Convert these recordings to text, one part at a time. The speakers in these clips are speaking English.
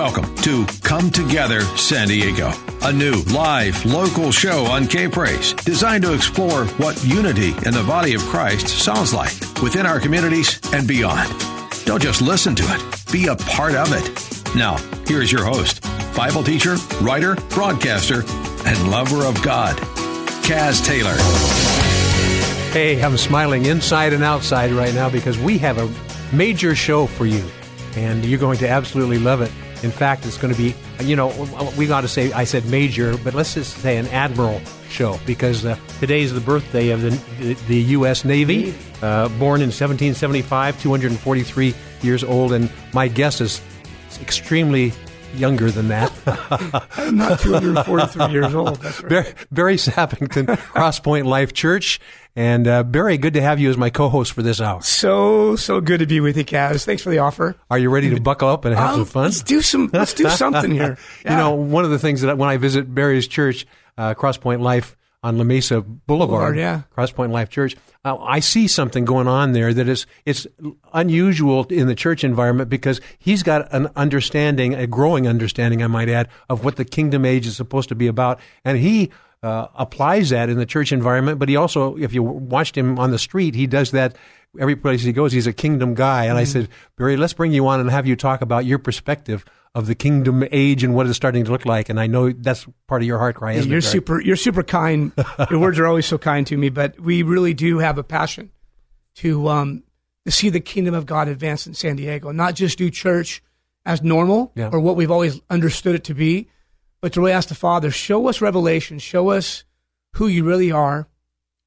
Welcome to Come Together San Diego, a new live local show on K Praise designed to explore what unity in the body of Christ sounds like within our communities and beyond. Don't just listen to it, be a part of it. Now, here's your host, Bible teacher, writer, broadcaster, and lover of God, Kaz Taylor. Hey, I'm smiling inside and outside right now because we have a major show for you, and you're going to absolutely love it. In fact, it's going to be, you know, we got to say, I said major, but let's just say an admiral show because uh, today is the birthday of the, the, U.S. Navy, uh, born in 1775, 243 years old, and my guess is extremely younger than that. I'm not 243 years old. That's right. Barry, Barry Sappington, Crosspoint Life Church. And uh, Barry, good to have you as my co-host for this hour. So so good to be with you, Kaz. Thanks for the offer. Are you ready to buckle up and have Um, some fun? Let's do some. Let's do something here. You know, one of the things that when I visit Barry's church, uh, Crosspoint Life on La Mesa Boulevard, Boulevard, yeah. Crosspoint Life Church, uh, I see something going on there that is it's unusual in the church environment because he's got an understanding, a growing understanding, I might add, of what the kingdom age is supposed to be about, and he. Uh, applies that in the church environment, but he also, if you watched him on the street, he does that every place he goes. He's a kingdom guy, and I Mm-hmm. said, Barry, let's bring you on and have you talk about your perspective of the kingdom age and what it's starting to look like. And I know that's part of your heart cry. Isn't you're it, super. You're super kind. Your words are always so kind to me. But we really do have a passion to um, to see the kingdom of God advance in San Diego, not just do church as normal Yeah. or what we've always understood it to be, but to really ask the Father, show us revelation, show us who you really are,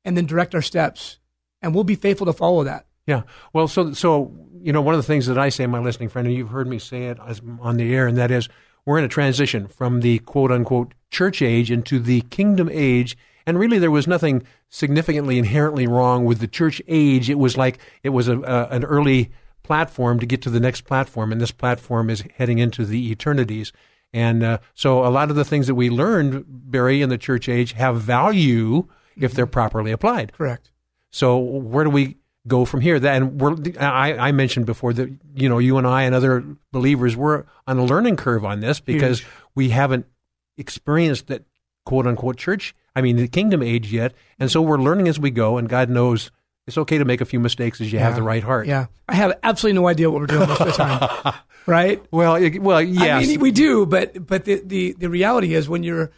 and then direct our steps, and we'll be faithful to follow that. Yeah. Well, so so you know, one of the things that I say, my listening friend, and you've heard me say it as on the air, and that is we're in a transition from the quote unquote church age into the kingdom age. And really, there was nothing significantly inherently wrong with the church age. It was like it was a, a, an early platform to get to the next platform, and this platform is heading into the eternities. And uh, so, a lot of the things that we learned, Barry, in the church age, have value if they're properly applied. Correct. So where do we go from here? And we're I, I mentioned before that you know you and I and other believers we're on a learning curve on this because Huge. we haven't experienced that quote unquote church. I mean the kingdom age yet, and so we're learning as we go. And God knows it's okay to make a few mistakes as you have the right heart. Yeah, I have absolutely no idea what we're doing most of the time. right? Well, it- well, yes. I mean, we do, but but the, the, the reality is when you're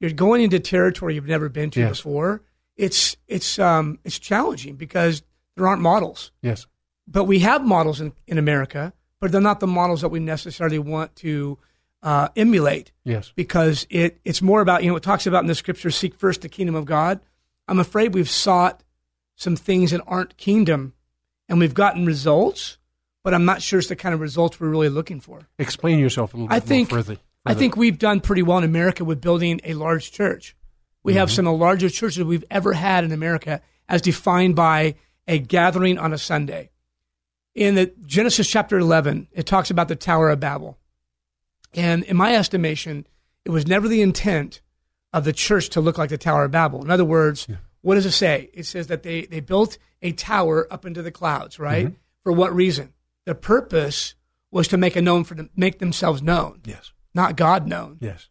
you're going into territory you've never been to Yes. before, it's it's um it's challenging because there aren't models. yes. But we have models in, in America, but they're not the models that we necessarily want to uh, emulate Yes. because it it's more about you know it talks about in the scripture seek first the kingdom of God. I'm afraid we've sought some things that aren't kingdom, and we've gotten results, but I'm not sure it's the kind of results we're really looking for. Explain yourself a little I bit think further. I think we've done pretty well in America with building a large church. We have some of the largest churches we've ever had in America, as defined by a gathering on a Sunday. In the Genesis chapter 11, it talks about the Tower of Babel. And in my estimation, it was never the intent of the church to look like the Tower of Babel. In other words, what does it say? It says that they, they built a tower up into the clouds, right? Mm-hmm. For what reason? The purpose was to make a known for them, make themselves known, yes. not God known. Yes.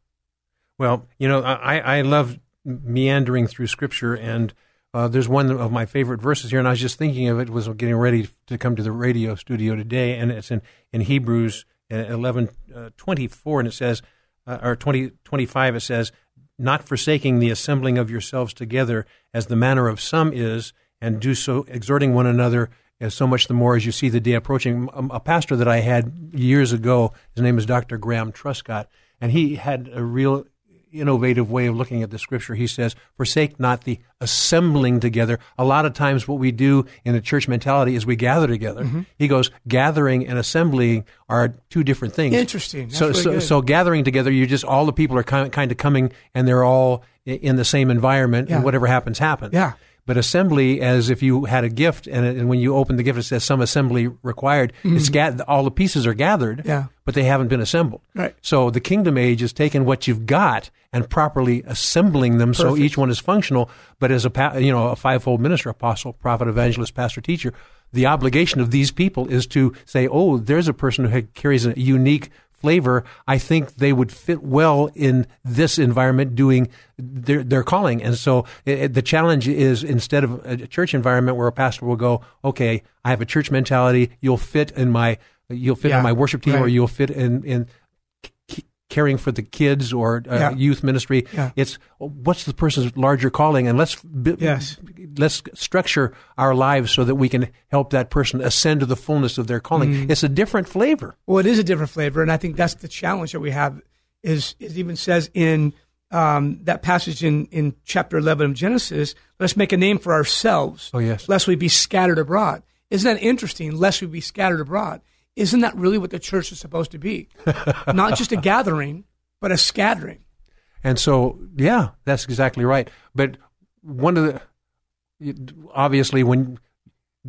Well, you know, I, I love meandering through Scripture, and uh, there's one of my favorite verses here, and I was just thinking of it was getting ready to come to the radio studio today, and it's in, in Hebrews uh, 11, uh, 24, and it says, uh, or 20, 25, it says, not forsaking the assembling of yourselves together as the manner of some is, and do so, exhorting one another as so much the more as you see the day approaching. Um, A pastor that I had years ago, his name is Dr. Graham Truscott, and he had a real innovative way of looking at the scripture. He says, forsake not the assembling together. A lot of times what we do in a church mentality is we gather together. Mm-hmm. He goes, gathering and assembling are two different things. Interesting. That's so, really so, good. so gathering together, you just, all the people are kind, kind of coming and they're all in the same environment Yeah. and whatever happens, happens. Yeah. But assembly, as if you had a gift, and, it, and when you open the gift, it says some assembly required. It's ga- all the pieces are gathered, Mm-hmm. Yeah. but they haven't been assembled. Right. So the kingdom age is taking what you've got and properly assembling them so each one is functional. But as a pa- you know a fivefold minister, apostle, prophet, evangelist, pastor, teacher, the obligation of these people is to say, oh, there's a person who carries a unique flavor. I think they would fit well in this environment doing their their calling. And so it, it- the challenge is instead of a church environment where a pastor will go, okay, I have a church mentality. You'll fit in my you'll fit Yeah, in my worship team or you'll fit in in caring for the kids or uh, Yeah. youth ministry. Yeah. It's what's the person's larger calling, and let's b- Yes. let's structure our lives so that we can help that person ascend to the fullness of their calling. Mm. It's a different flavor. Well, it is a different flavor, and I think that's the challenge that we have. Is it even says in um, that passage in in chapter eleven of Genesis, "Let's make a name for ourselves." Oh, yes. lest we be scattered abroad. Isn't that interesting? Lest we be scattered abroad. Isn't that really what the church is supposed to be? Not just a gathering, but a scattering. And so, yeah, that's exactly right. But one of the obviously when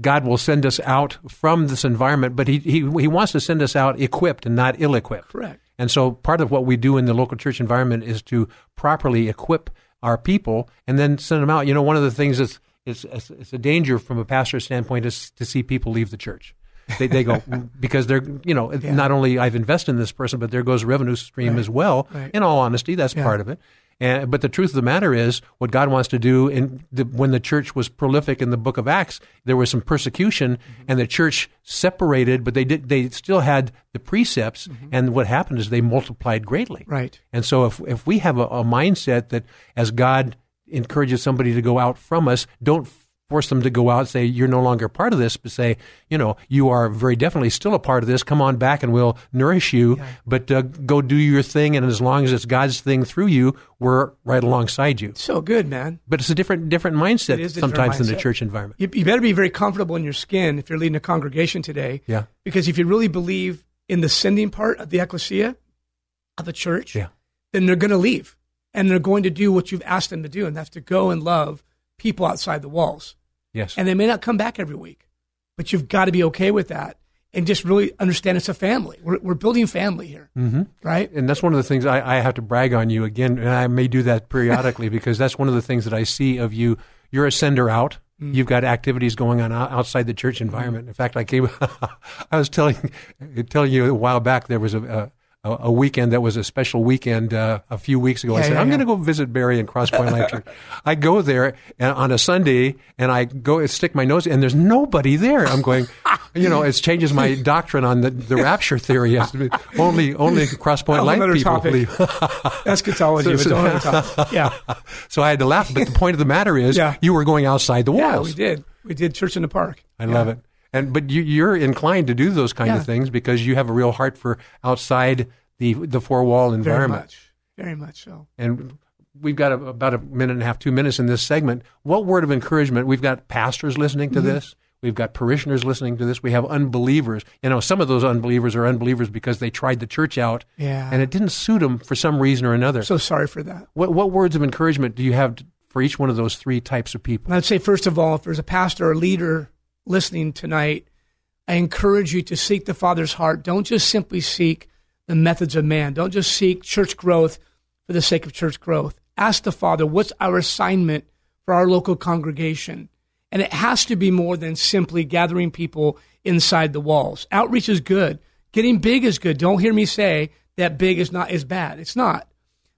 God will send us out from this environment, but he, he he wants to send us out equipped and not ill-equipped. Correct. And so part of what we do in the local church environment is to properly equip our people and then send them out. You know, one of the things that's it's, it's, it's a danger from a pastor's standpoint is to see people leave the church. They, they go because they're you know not only I've invested in this person, but there goes revenue stream as well. Right. In all honesty, that's Yeah. part of it. And, but the truth of the matter is, what God wants to do, in the, when the church was prolific in the Book of Acts, there was some persecution, Mm-hmm. and the church separated, but they did they still had the precepts. And what happened is they multiplied greatly. Mm-hmm. Right. And so, if if we have a, a mindset that as God encourages somebody to go out from us, don't force them to go out and say you're no longer part of this, but say you know you are very definitely still a part of this. Come on back, and we'll nourish you. But uh, go do your thing, and as long as it's God's thing through you, we're right alongside you. So good, man. But it's a different different mindset It is a different sometimes than the church environment. You, you better be very comfortable in your skin if you're leading a congregation today. Yeah. Because if you really believe in the sending part of the ecclesia, of the church, Yeah. then they're going to leave and they're going to do what you've asked them to do, and that's to go and love people outside the walls. Yes. And they may not come back every week, but you've got to be okay with that and just really understand it's a family. We're, we're building family here, mm-hmm. right? and that's one of the things I, I have to brag on you again, and I may do that periodically because that's one of the things that I see of you. You're a sender out. You've got activities going on outside the church environment. In fact, I came. I was telling telling you a while back there was a. A, a weekend that was a special weekend uh, a few weeks ago. I said, yeah, I'm yeah. going to go visit Barry and Cross Point Life Church. I go there and on a Sunday and I go and stick my nose and there's nobody there. I'm going, you know, it changes my doctrine on the, the rapture theory. Only only Cross Point Life people topic. believe. Eschatology, So- don't have to talk. Yeah. So I had to laugh. But the point of the matter is, Yeah. you were going outside the walls. Yeah, we did. We did church in the park. I love it. And but you, you're inclined to do those kind Yeah. of things because you have a real heart for outside the the four wall environment. Very much. Very much so. And we've got a, about a minute and a half, two minutes in this segment. What word of encouragement? We've got pastors listening Mm-hmm. to this. We've got parishioners listening to this. We have unbelievers. You know, some of those unbelievers are unbelievers because they tried the church out, Yeah. and it didn't suit them for some reason or another. So sorry for that. what what words of encouragement do you have for each one of those three types of people? I'd say, first of all, if there's a pastor or leader listening tonight, I encourage you to seek the Father's heart. Don't just simply seek the methods of man. Don't just seek church growth for the sake of church growth. Ask the Father, what's our assignment for our local congregation? And it has to be more than simply gathering people inside the walls. Outreach is good. Getting big is good. Don't hear me say that big is not is bad. It's not.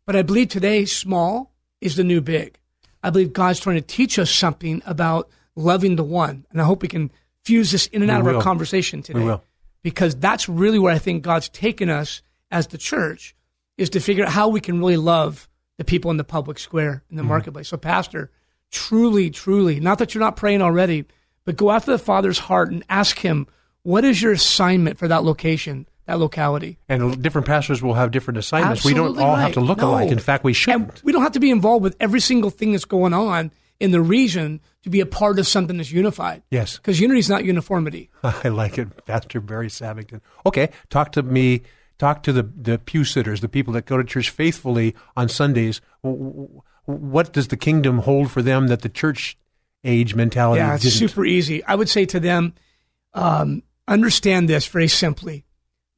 But I believe today small is the new big. I believe God's trying to teach us something about loving the one. And I hope we can fuse this in and We out of our conversation today. will. Because that's really where I think God's taken us as the church is to figure out how we can really love the people in the public square, in the mm-hmm. marketplace. So, Pastor, truly, truly, not that you're not praying already, but go after the Father's heart and ask Him, what is your assignment for that location, that locality. And different pastors will have different assignments. we don't all right. have to look No. alike. In fact, we shouldn't. we don't have to be involved with every single thing that's going on in the region to be a part of something that's unified. Yes. Because unity is not uniformity. I like it, Pastor Barry Sappington. Okay, talk to me. Talk to the the pew sitters, the people that go to church faithfully on Sundays. What does the kingdom hold for them that the church age mentality Yeah, it's didn't? super easy. I would say to them, um, understand this very simply.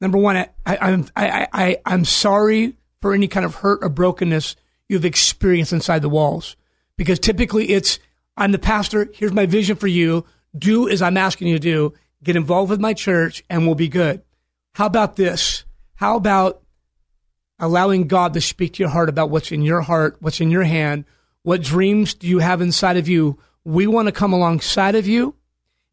Number one, I, I, I'm I, I, I'm sorry for any kind of hurt or brokenness you've experienced inside the walls, because typically it's I'm the pastor. Here's my vision for you. Do as I'm asking you to do. Get involved with my church, and we'll be good. How about this? How about allowing God to speak to your heart about what's in your heart, what's in your hand, what dreams do you have inside of you? We want to come alongside of you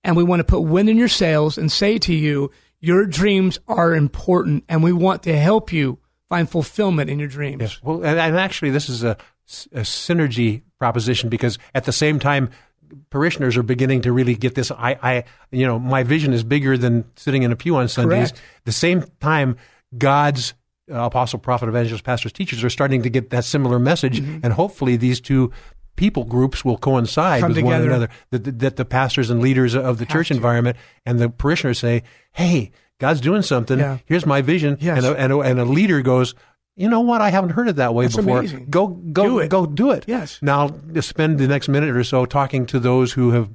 and we want to put wind in your sails and say to you, your dreams are important and we want to help you find fulfillment in your dreams. Yes. Well, and, and actually, this is a, a synergy proposition because at the same time, parishioners are beginning to really get this. I, I, you know, my vision is bigger than sitting in a pew on Sundays. Correct. The same time, God's uh, apostle, prophet, evangelist, pastors, teachers are starting to get that similar message, and hopefully these two people groups will coincide Come with one another. That, that, the pastors and leaders of the church to. environment and the parishioners say, "Hey, God's doing something. Yeah. Here's my vision." Yes. And, a, and, a, and a leader goes, "You know what? I haven't heard it that way That's before. amazing. Go, go, Do it. go, do it." Yes. Now, spend the next minute or so talking to those who have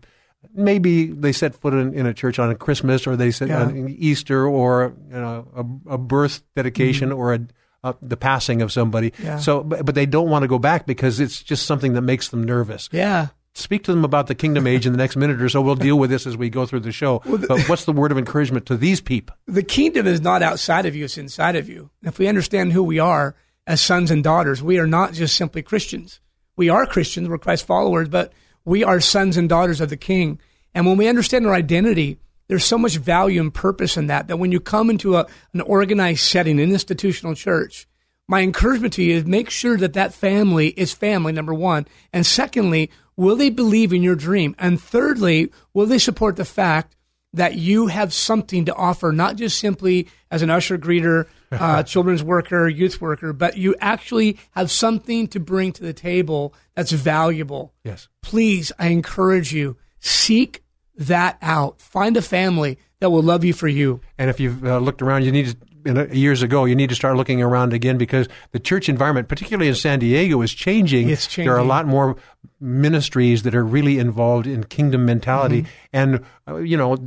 maybe they set foot in, in a church on a Christmas or they set Yeah. on Easter or you know a, a birth dedication or a, a the passing of somebody. Mm-hmm. Yeah. So, but, but they don't want to go back because it's just something that makes them nervous. Yeah. Speak to them about the kingdom age in the next minute or so. We'll deal with this as we go through the show. but what's the word of encouragement to these people? The kingdom is not outside of you, it's inside of you. If we understand who we are as sons and daughters, we are not just simply Christians. We are Christians, we're Christ followers, but we are sons and daughters of the King. And when we understand our identity, there's so much value and purpose in that that when you come into a, an organized setting, an institutional church, my encouragement to you is make sure that that family is family, number one. And secondly, will they believe in your dream? And thirdly, will they support the fact that you have something to offer, not just simply as an usher, greeter, uh, children's worker, youth worker, but you actually have something to bring to the table that's valuable. Yes. Please, I encourage you, seek that out. Find a family that will love you for you. And if you've uh, looked around, you need to, years ago, you need to start looking around again because the church environment, particularly in San Diego, is changing. It's changing. There are a lot more ministries that are really involved in kingdom mentality. Mm-hmm. And, uh, you know,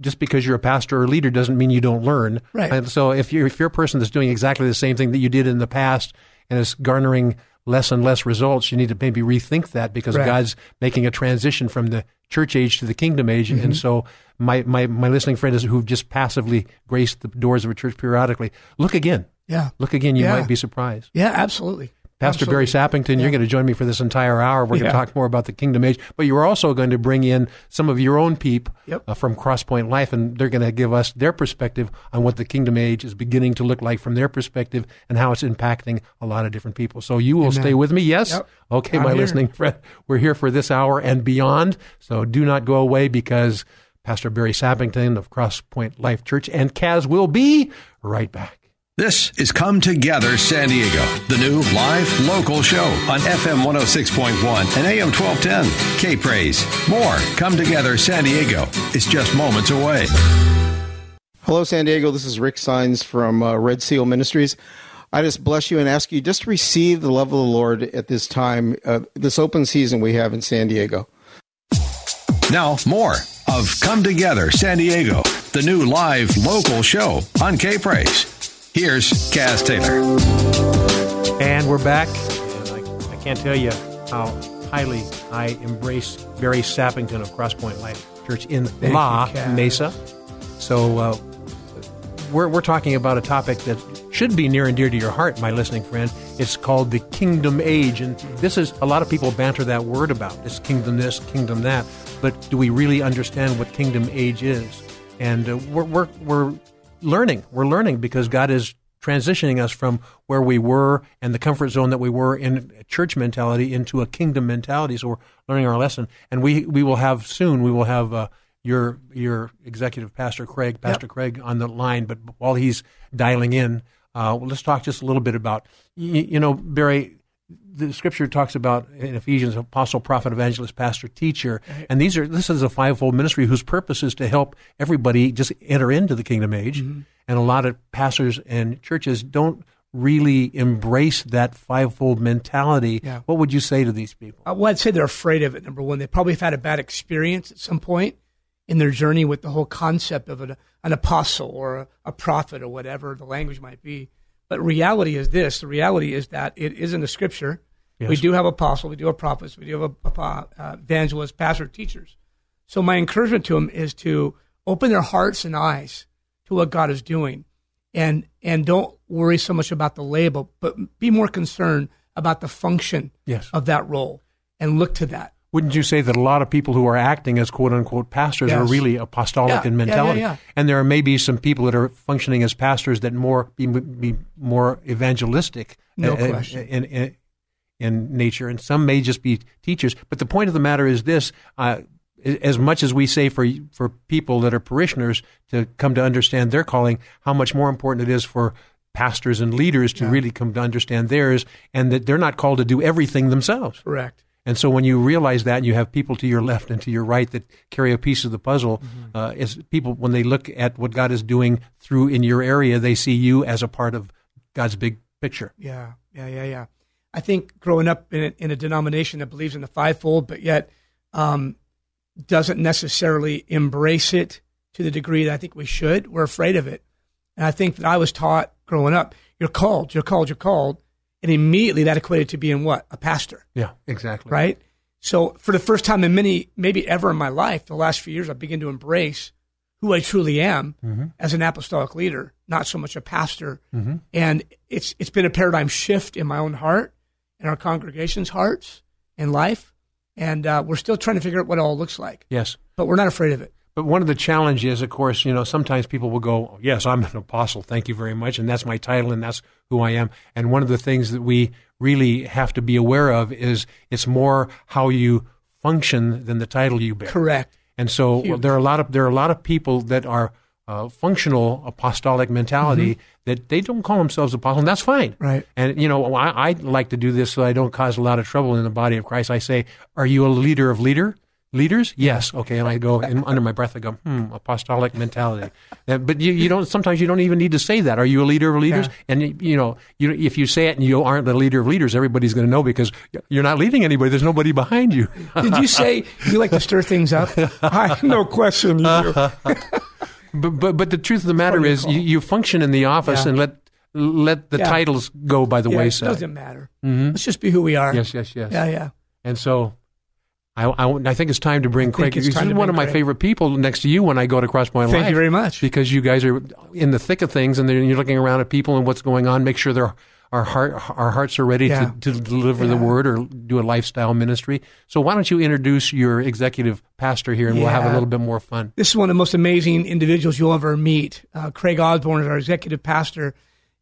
just because you're a pastor or leader doesn't mean you don't learn. Right. And so if you're, if you're a person that's doing exactly the same thing that you did in the past and is garnering less and less results, you need to maybe rethink that because Correct. God's making a transition from the church age to the kingdom age. Mm-hmm. And so my, my, my listening friend is who've just passively graced the doors of a church periodically. Look again. Yeah. Look again. You Yeah. might be surprised. Yeah, absolutely. Pastor Barry Sappington, you're going to join me for this entire hour. We're going to talk more about the kingdom age, but you're also going to bring in some of your own peep Yep. uh, from Crosspoint Life, and they're going to give us their perspective on what the kingdom age is beginning to look like from their perspective and how it's impacting a lot of different people. So you will stay with me, yes? Yep. Okay, I'm my here. listening friend. We're here for this hour and beyond, so do not go away because Pastor Barry Sappington of Crosspoint Life Church and Kaz will be right back. This is Come Together San Diego, the new live local show on FM 106.1 and AM 1210. K Praise. More Come Together San Diego is just moments away. Hello, San Diego. This is Rick Signs from uh, Red Seal Ministries. I just bless you and ask you just receive the love of the Lord at this time, uh, this open season we have in San Diego. Now, more of Come Together San Diego, the new live local show on K Praise. Here's Kaz Taylor. And we're back. And I, I can't tell you how highly I embrace Barry Sappington of Crosspoint Life Church in La you, Mesa. So uh, we're, we're talking about a topic that should be near and dear to your heart, my listening friend. It's called the kingdom age. And this is a lot of people banter that word about. It's kingdom this, kingdom that. But do we really understand what kingdom age is? And uh, we're, we're, we're learning. We're learning because God is transitioning us from where we were and the comfort zone that we were in church mentality into a kingdom mentality. So we're learning our lesson, and we we will have soon. We will have uh, your your executive pastor Craig, Pastor yep. Craig, on the line. But while he's dialing in, uh, well, let's talk just a little bit about you, you know Barry the scripture talks about in Ephesians apostle, prophet, evangelist, pastor, teacher, and these are this is a fivefold ministry whose purpose is to help everybody just enter into the kingdom age. Mm-hmm. And a lot of pastors and churches don't really embrace that fivefold mentality. Yeah. What would you say to these people? Uh, well, I'd say they're afraid of it. Number one, they probably have had a bad experience at some point in their journey with the whole concept of an, an apostle or a, a prophet or whatever the language might be. But reality is this: the reality is that it is in the scripture. Yes. We do have apostles, we do have prophets, we do have a, uh, evangelists, pastors, teachers. So my encouragement to them is to open their hearts and eyes to what God is doing, and and don't worry so much about the label, but be more concerned about the function yes. of that role, and look to that. Wouldn't you say that a lot of people who are acting as quote unquote pastors yes. are really apostolic yeah, in mentality? Yeah, yeah, and there are maybe some people that are functioning as pastors that more be, be more evangelistic no uh, question. In, in, in, nature, and some may just be teachers. But the point of the matter is this: uh, as much as we say for for people that are parishioners to come to understand their calling, how much more important it is for pastors and leaders to really come to understand theirs, and that they're not called to do everything themselves. Correct. And so when you realize that, and you have people to your left and to your right that carry a piece of the puzzle, mm-hmm. uh, is people when they look at what God is doing through in your area, they see you as a part of God's big picture. Yeah, yeah, yeah, yeah. I think growing up in a, in a denomination that believes in the fivefold, but yet um, doesn't necessarily embrace it to the degree that I think we should, we're afraid of it. And I think that I was taught growing up, you're called, you're called, you're called and immediately that equated to being what? A pastor. Yeah, exactly. Right? So for the first time in many, maybe ever in my life, the last few years, I begin to embrace who I truly am mm-hmm. as an apostolic leader, not so much a pastor. Mm-hmm. And it's it's been a paradigm shift in my own heart, in our congregation's hearts, in life, and uh, we're still trying to figure out what it all looks like. Yes, but we're not afraid of it. But one of the challenges, of course, you know, sometimes people will go, "Yes, I'm an apostle. Thank you very much, and that's my title, and that's who I am." And one of the things that we really have to be aware of is it's more how you function than the title you bear. Correct. And so well, there are a lot of there are a lot of people that are uh, functional apostolic mentality mm-hmm. that they don't call themselves apostles, and that's fine. Right. And you know, I, I like to do this so I don't cause a lot of trouble in the body of Christ. I say, "Are you a leader of leader?" Leaders? Yes. Okay. And I go and under my breath. I go, hmm, apostolic mentality. but you, you don't. Sometimes you don't even need to say that. Are you a leader of leaders? Yeah. And you know, you if you say it and you aren't the leader of leaders, everybody's going to know because you're not leading anybody. There's nobody behind you. Did you say you like to stir things up? I, no question. You but but but the truth of the matter is, you, you, function in the office yeah. and let let the yeah. titles go by the wayside. It doesn't matter. Mm-hmm. Let's just be who we are. Yes. Yes. Yes. Yeah. Yeah. And so I, I, I, think it's time to bring Craig. He's one of my favorite people next to you when I go to Crosspoint Thank you very much. Because you guys are in the thick of things, and you're looking around at people and what's going on. Make sure their our heart our hearts are ready yeah. to, to deliver yeah. the word or do a lifestyle ministry. So why don't you introduce your executive pastor here, and yeah. we'll have a little bit more fun. This is one of the most amazing individuals you'll ever meet. Uh, Craig Osborne is our executive pastor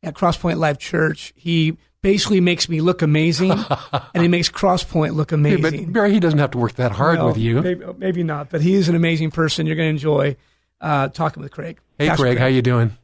at Crosspoint Life Church. He basically makes me look amazing, and he makes Crosspoint look amazing. Yeah, but Barry, he doesn't have to work that hard no, with you. Maybe, maybe, not, but he is an amazing person. You're going to enjoy uh, talking with Craig. Hey, Pastor Craig, Craig, how you doing?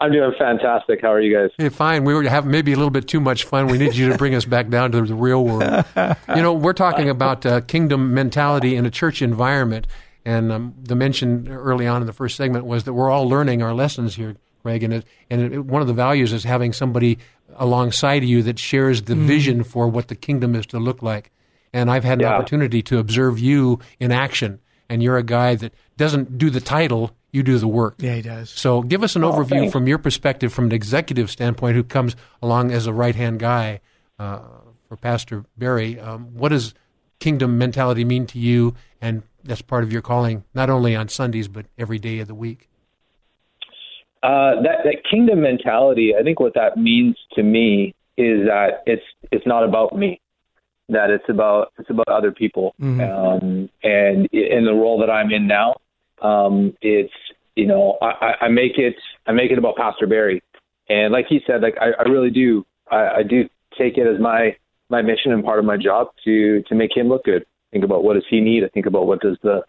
I'm doing fantastic. How are you guys? Hey, fine. We were having maybe a little bit too much fun. We need you to bring us back down to the real world. you know, we're talking about uh, kingdom mentality in a church environment, and um, the mention early on in the first segment was that we're all learning our lessons here, Craig. And it, and it, one of the values is having somebody alongside of you that shares the mm. vision for what the kingdom is to look like. And I've had an yeah. opportunity to observe you in action, and you're a guy that doesn't do the title, you do the work. Yeah, he does. So give us an oh, overview thanks. from your perspective, from an executive standpoint, who comes along as a right hand guy uh, for Pastor Barry. Um, what does kingdom mentality mean to you? And that's part of your calling, not only on Sundays, but every day of the week. Uh, that that kingdom mentality, I think what that means to me is that it's it's not about me, that it's about it's about other people, mm-hmm. um, and in the role that I'm in now, um, it's you know I, I make it I make it about Pastor Barry, and like he said, like I, I really do I, I do take it as my my mission and part of my job to to make him look good. Think about what does he need. I think about what does the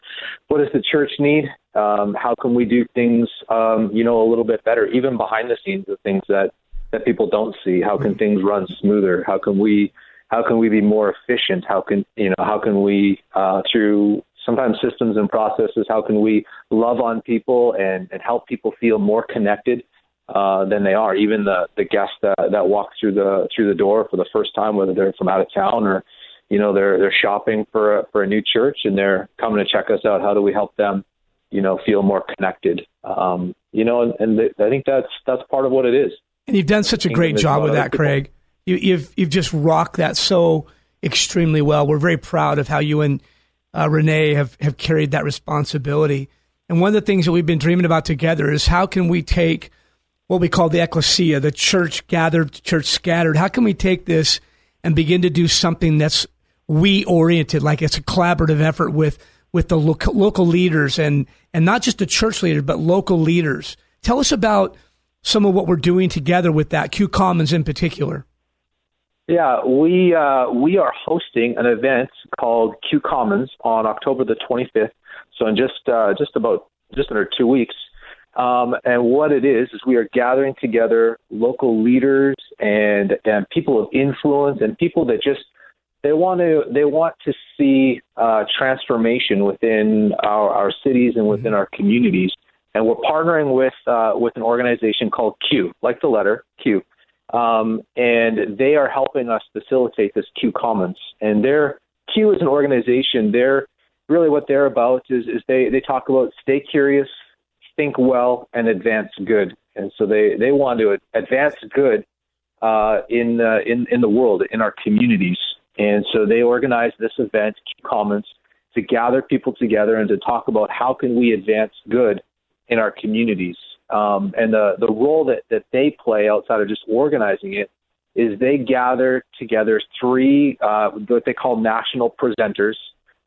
what does the church need. Um, how can we do things, um, you know, a little bit better, even behind the scenes of things that that people don't see. How can things run smoother? How can we how can we be more efficient? How can you know how can we uh, through sometimes systems and processes? How can we love on people and, and help people feel more connected? Uh, than they are. Even the the guests that that walk through the through the door for the first time, whether they're from out of town or you know they're they're shopping for a, for a new church and they're coming to check us out. How do we help them, you know, feel more connected? Um, you know, and, and I think that's that's part of what it is. And you've done such a great job with that, Craig. You, you've you've just rocked that so extremely well. We're very proud of how you and uh, Renee have have carried that responsibility. And one of the things that we've been dreaming about together is how can we take what we call the ecclesia, the church gathered, church scattered. How can we take this and begin to do something that's we oriented, like it's a collaborative effort with with the local, local leaders and and not just the church leaders, but local leaders. Tell us about some of what we're doing together with that Q Commons in particular. Yeah, we uh, we are hosting an event called Q Commons on October the 25th. So in just uh, just about just under two weeks, um, and what it is is we are gathering together local leaders and and people of influence and people that just they want to they want to see uh, transformation within our, our cities and within our communities. And we're partnering with uh, with an organization called Q, like the letter Q, um, and they are helping us facilitate this Q Commons. And their Q is an organization. They're really what they're about is is they they talk about stay curious, think well and advance good. And so they, they want to advance good uh, in, uh, in, in the world, in our communities. And so they organized this event, Q Commons, to gather people together and to talk about how can we advance good in our communities. Um, and the, the role that, that they play outside of just organizing it is they gather together three, uh, what they call national presenters,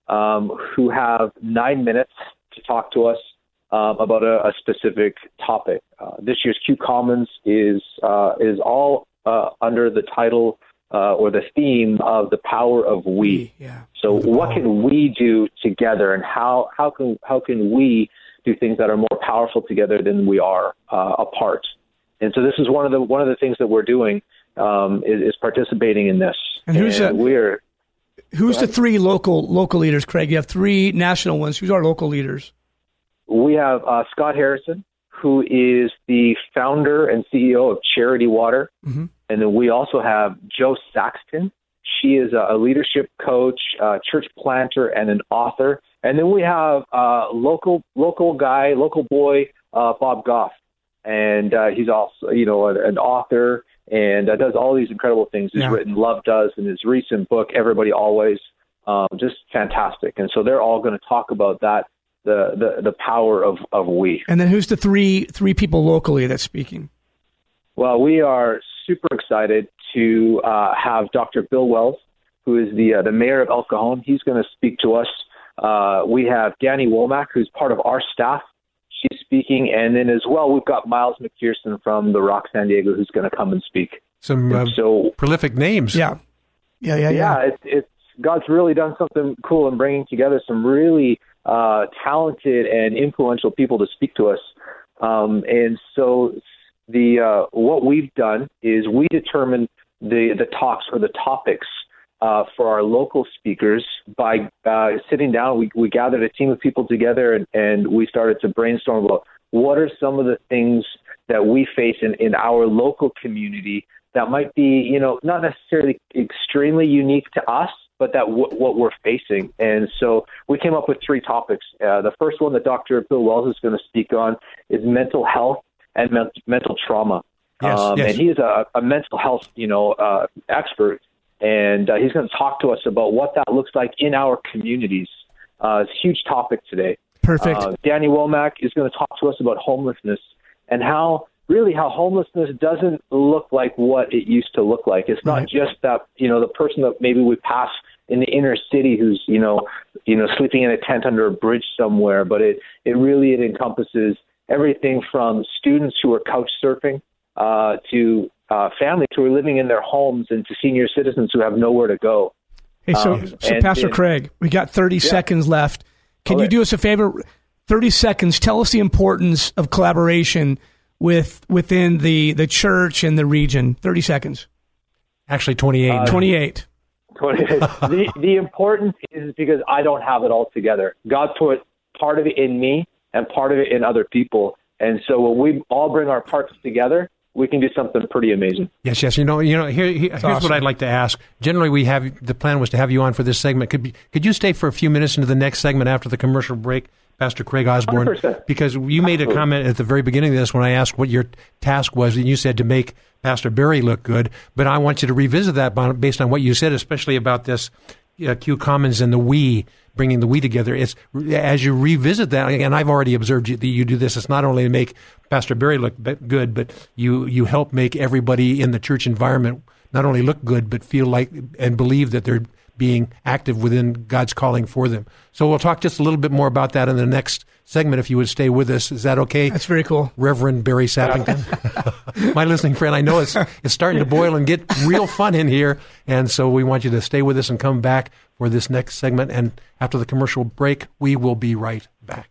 um, who have nine minutes to talk to us um, about a, a, specific topic. Uh, this year's Q Commons is uh, is all uh, under the title uh, or the theme of the power of we. Yeah. So, what can we do together, and how how can how can we do things that are more powerful together than we are uh, apart? And so, this is one of the one of the things that we're doing um, is, is, participating in this. And who's and we're Who's the three local local leaders, Craig? You have three national ones. Who's our local leaders? We have uh, Scott Harrison, who is the founder and CEO of Charity Water. Mm-hmm. And then we also have Jo Saxton. She is a leadership coach, a church planter, and an author. And then we have uh, local local guy, local boy, uh, Bob Goff, and uh, he's also you know an author and uh, does all these incredible things. He's yeah. written Love Does in his recent book, Everybody Always. Um, just fantastic. And so they're all going to talk about that the, the, the power of, of we. And then who's the three three people locally that's speaking? Well, we are super excited to uh, have Dr. Bill Wells, who is the uh, the mayor of El Cajon. He's going to speak to us. Uh, we have Danny Womack, who's part of our staff. She's speaking, and then as well, we've got Miles McPherson from the Rock San Diego, who's going to come and speak. Some uh, so prolific names. Yeah, yeah, yeah, yeah. Yeah, it's, it's God's really done something cool in bringing together some really uh, talented and influential people to speak to us. Um, and so the uh, what we've done is we determine the the talks or the topics uh, for our local speakers by uh, sitting down. We, we gathered a team of people together and, and we started to brainstorm about what are some of the things that we face in, in our local community that might be, you know, not necessarily extremely unique to us, but that w- what we're facing. And so we came up with three topics. Uh, the first one that Dr. Bill Wells is going to speak on is mental health and men- mental trauma. Yes, um, yes. And he is a, a mental health, you know, uh, expert, and uh, he's going to talk to us about what that looks like in our communities. Uh, it's a huge topic today. Perfect. Uh, Danny Womack is going to talk to us about homelessness and how really how homelessness doesn't look like what it used to look like. It's not right. just that you know the person that maybe we pass in the inner city who's you know you know sleeping in a tent under a bridge somewhere, but it it really it encompasses everything from students who are couch surfing uh, to uh, families who are living in their homes and to senior citizens who have nowhere to go. Hey, so, um, so Pastor Craig, we got 30 yeah. seconds left. Can you do us a favor? 30 seconds. Tell us the importance of collaboration with within the, the church and the region. 30 seconds. Actually, 28. Uh, 28. 28. the, the importance is because I don't have it all together. God put part of it in me and part of it in other people. And so when we all bring our parts together, we can do something pretty amazing. Yes, yes. You know, you know. Here, here here's awesome. what I'd like to ask. Generally, we have the plan was to have you on for this segment. Could be, could you stay for a few minutes into the next segment after the commercial break, Pastor Craig Osborne? 100%. Because you made a comment at the very beginning of this when I asked what your task was, and you said to make Pastor Barry look good. But I want you to revisit that based on what you said, especially about this uh, Q Commons and the we bringing the we together. It's as you revisit that, and I've already observed you, that you do this. It's not only to make Pastor Barry look good, but you you help make everybody in the church environment not only look good, but feel like and believe that they're being active within God's calling for them. So we'll talk just a little bit more about that in the next segment if you would stay with us. Is that okay? That's very cool. Reverend Barry Sappington. My listening friend, I know it's, it's starting to boil and get real fun in here. And so we want you to stay with us and come back for this next segment. And after the commercial break, we will be right back.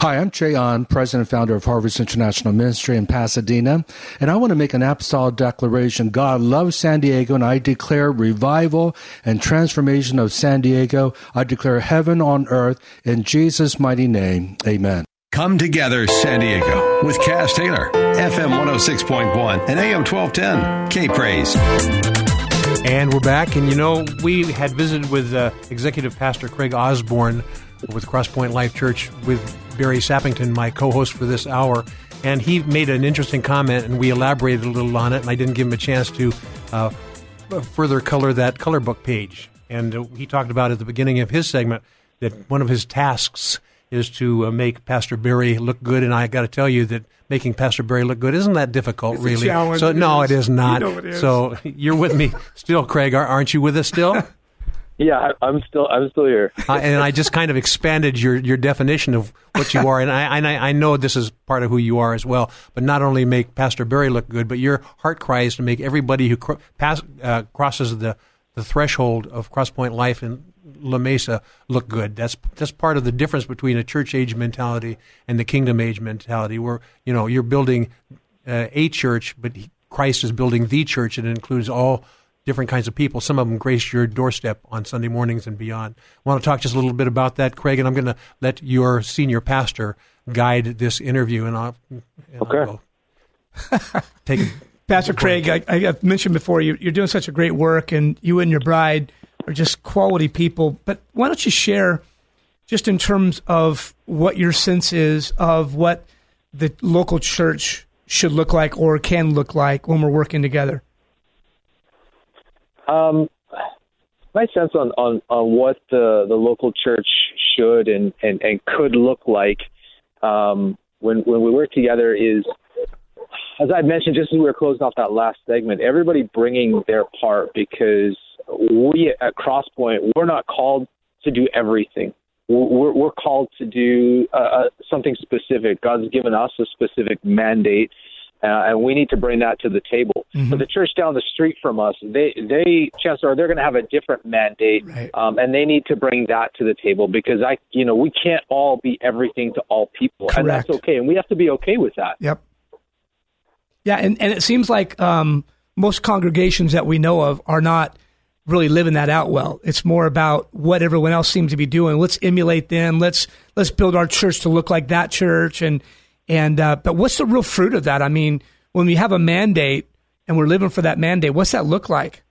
Hi, I'm Che Ahn, President and founder of Harvest International Ministry in Pasadena, and I want to make an apostolic declaration. God loves San Diego, and I declare revival and transformation of San Diego. I declare heaven on earth in Jesus' mighty name. Amen. Come together, San Diego, with Kaz Taylor, FM 106.1 and AM 1210. K Praise. And we're back, and you know, we had visited with uh, Executive Pastor Craig Osborne with Crosspoint Life Church with Barry Sappington, my co host for this hour. And he made an interesting comment, and we elaborated a little on it. And I didn't give him a chance to uh, further color that color book page. And uh, he talked about at the beginning of his segment that one of his tasks is to uh, make Pastor Barry look good. And I got to tell you that making Pastor Barry look good isn't that difficult, it's really. So no, it is not. You know it is. So you're with me still, Craig, aren't you with us still? Yeah, I'm still I'm still here. and I just kind of expanded your, your definition of what you are, and I, and I I know this is part of who you are as well. But not only make Pastor Barry look good, but your heart cry is to make everybody who pass, uh, crosses the the threshold of Crosspoint life in La Mesa look good. That's that's part of the difference between a church age mentality and the kingdom age mentality, where you know you're building uh, a church, but Christ is building the church, and it includes all different kinds of people. Some of them grace your doorstep on Sunday mornings and beyond. I want to talk just a little bit about that, Craig, and I'm going to let your senior pastor guide this interview. And I'll, and okay. I'll take Pastor Craig, I, I, mentioned before you, you're doing such a great work, and you and your bride are just quality people. But why don't you share, just in terms of what your sense is of what the local church should look like or can look like when we're working together? Um, my sense on, on, on what the, the local church should and, and, and could look like um, when when we work together is, as I mentioned just as we were closing off that last segment, everybody bringing their part because we at Crosspoint we're not called to do everything. We're, we're called to do uh, uh something specific. God's given us a specific mandate uh, and we need to bring that to the table. Mm-hmm. But the church down the street from us, they, they, Chancellor, they're going to have a different mandate, right. um, and they need to bring that to the table because I, you know, we can't all be everything to all people, Correct. and that's okay, and we have to be okay with that. Yep. Yeah, and and it seems like um, most congregations that we know of are not really living that out well. It's more about what everyone else seems to be doing. Let's emulate them. Let's let's build our church to look like that church and and uh, but what's the real fruit of that? I mean, when we have a mandate and we're living for that mandate, what's that look like?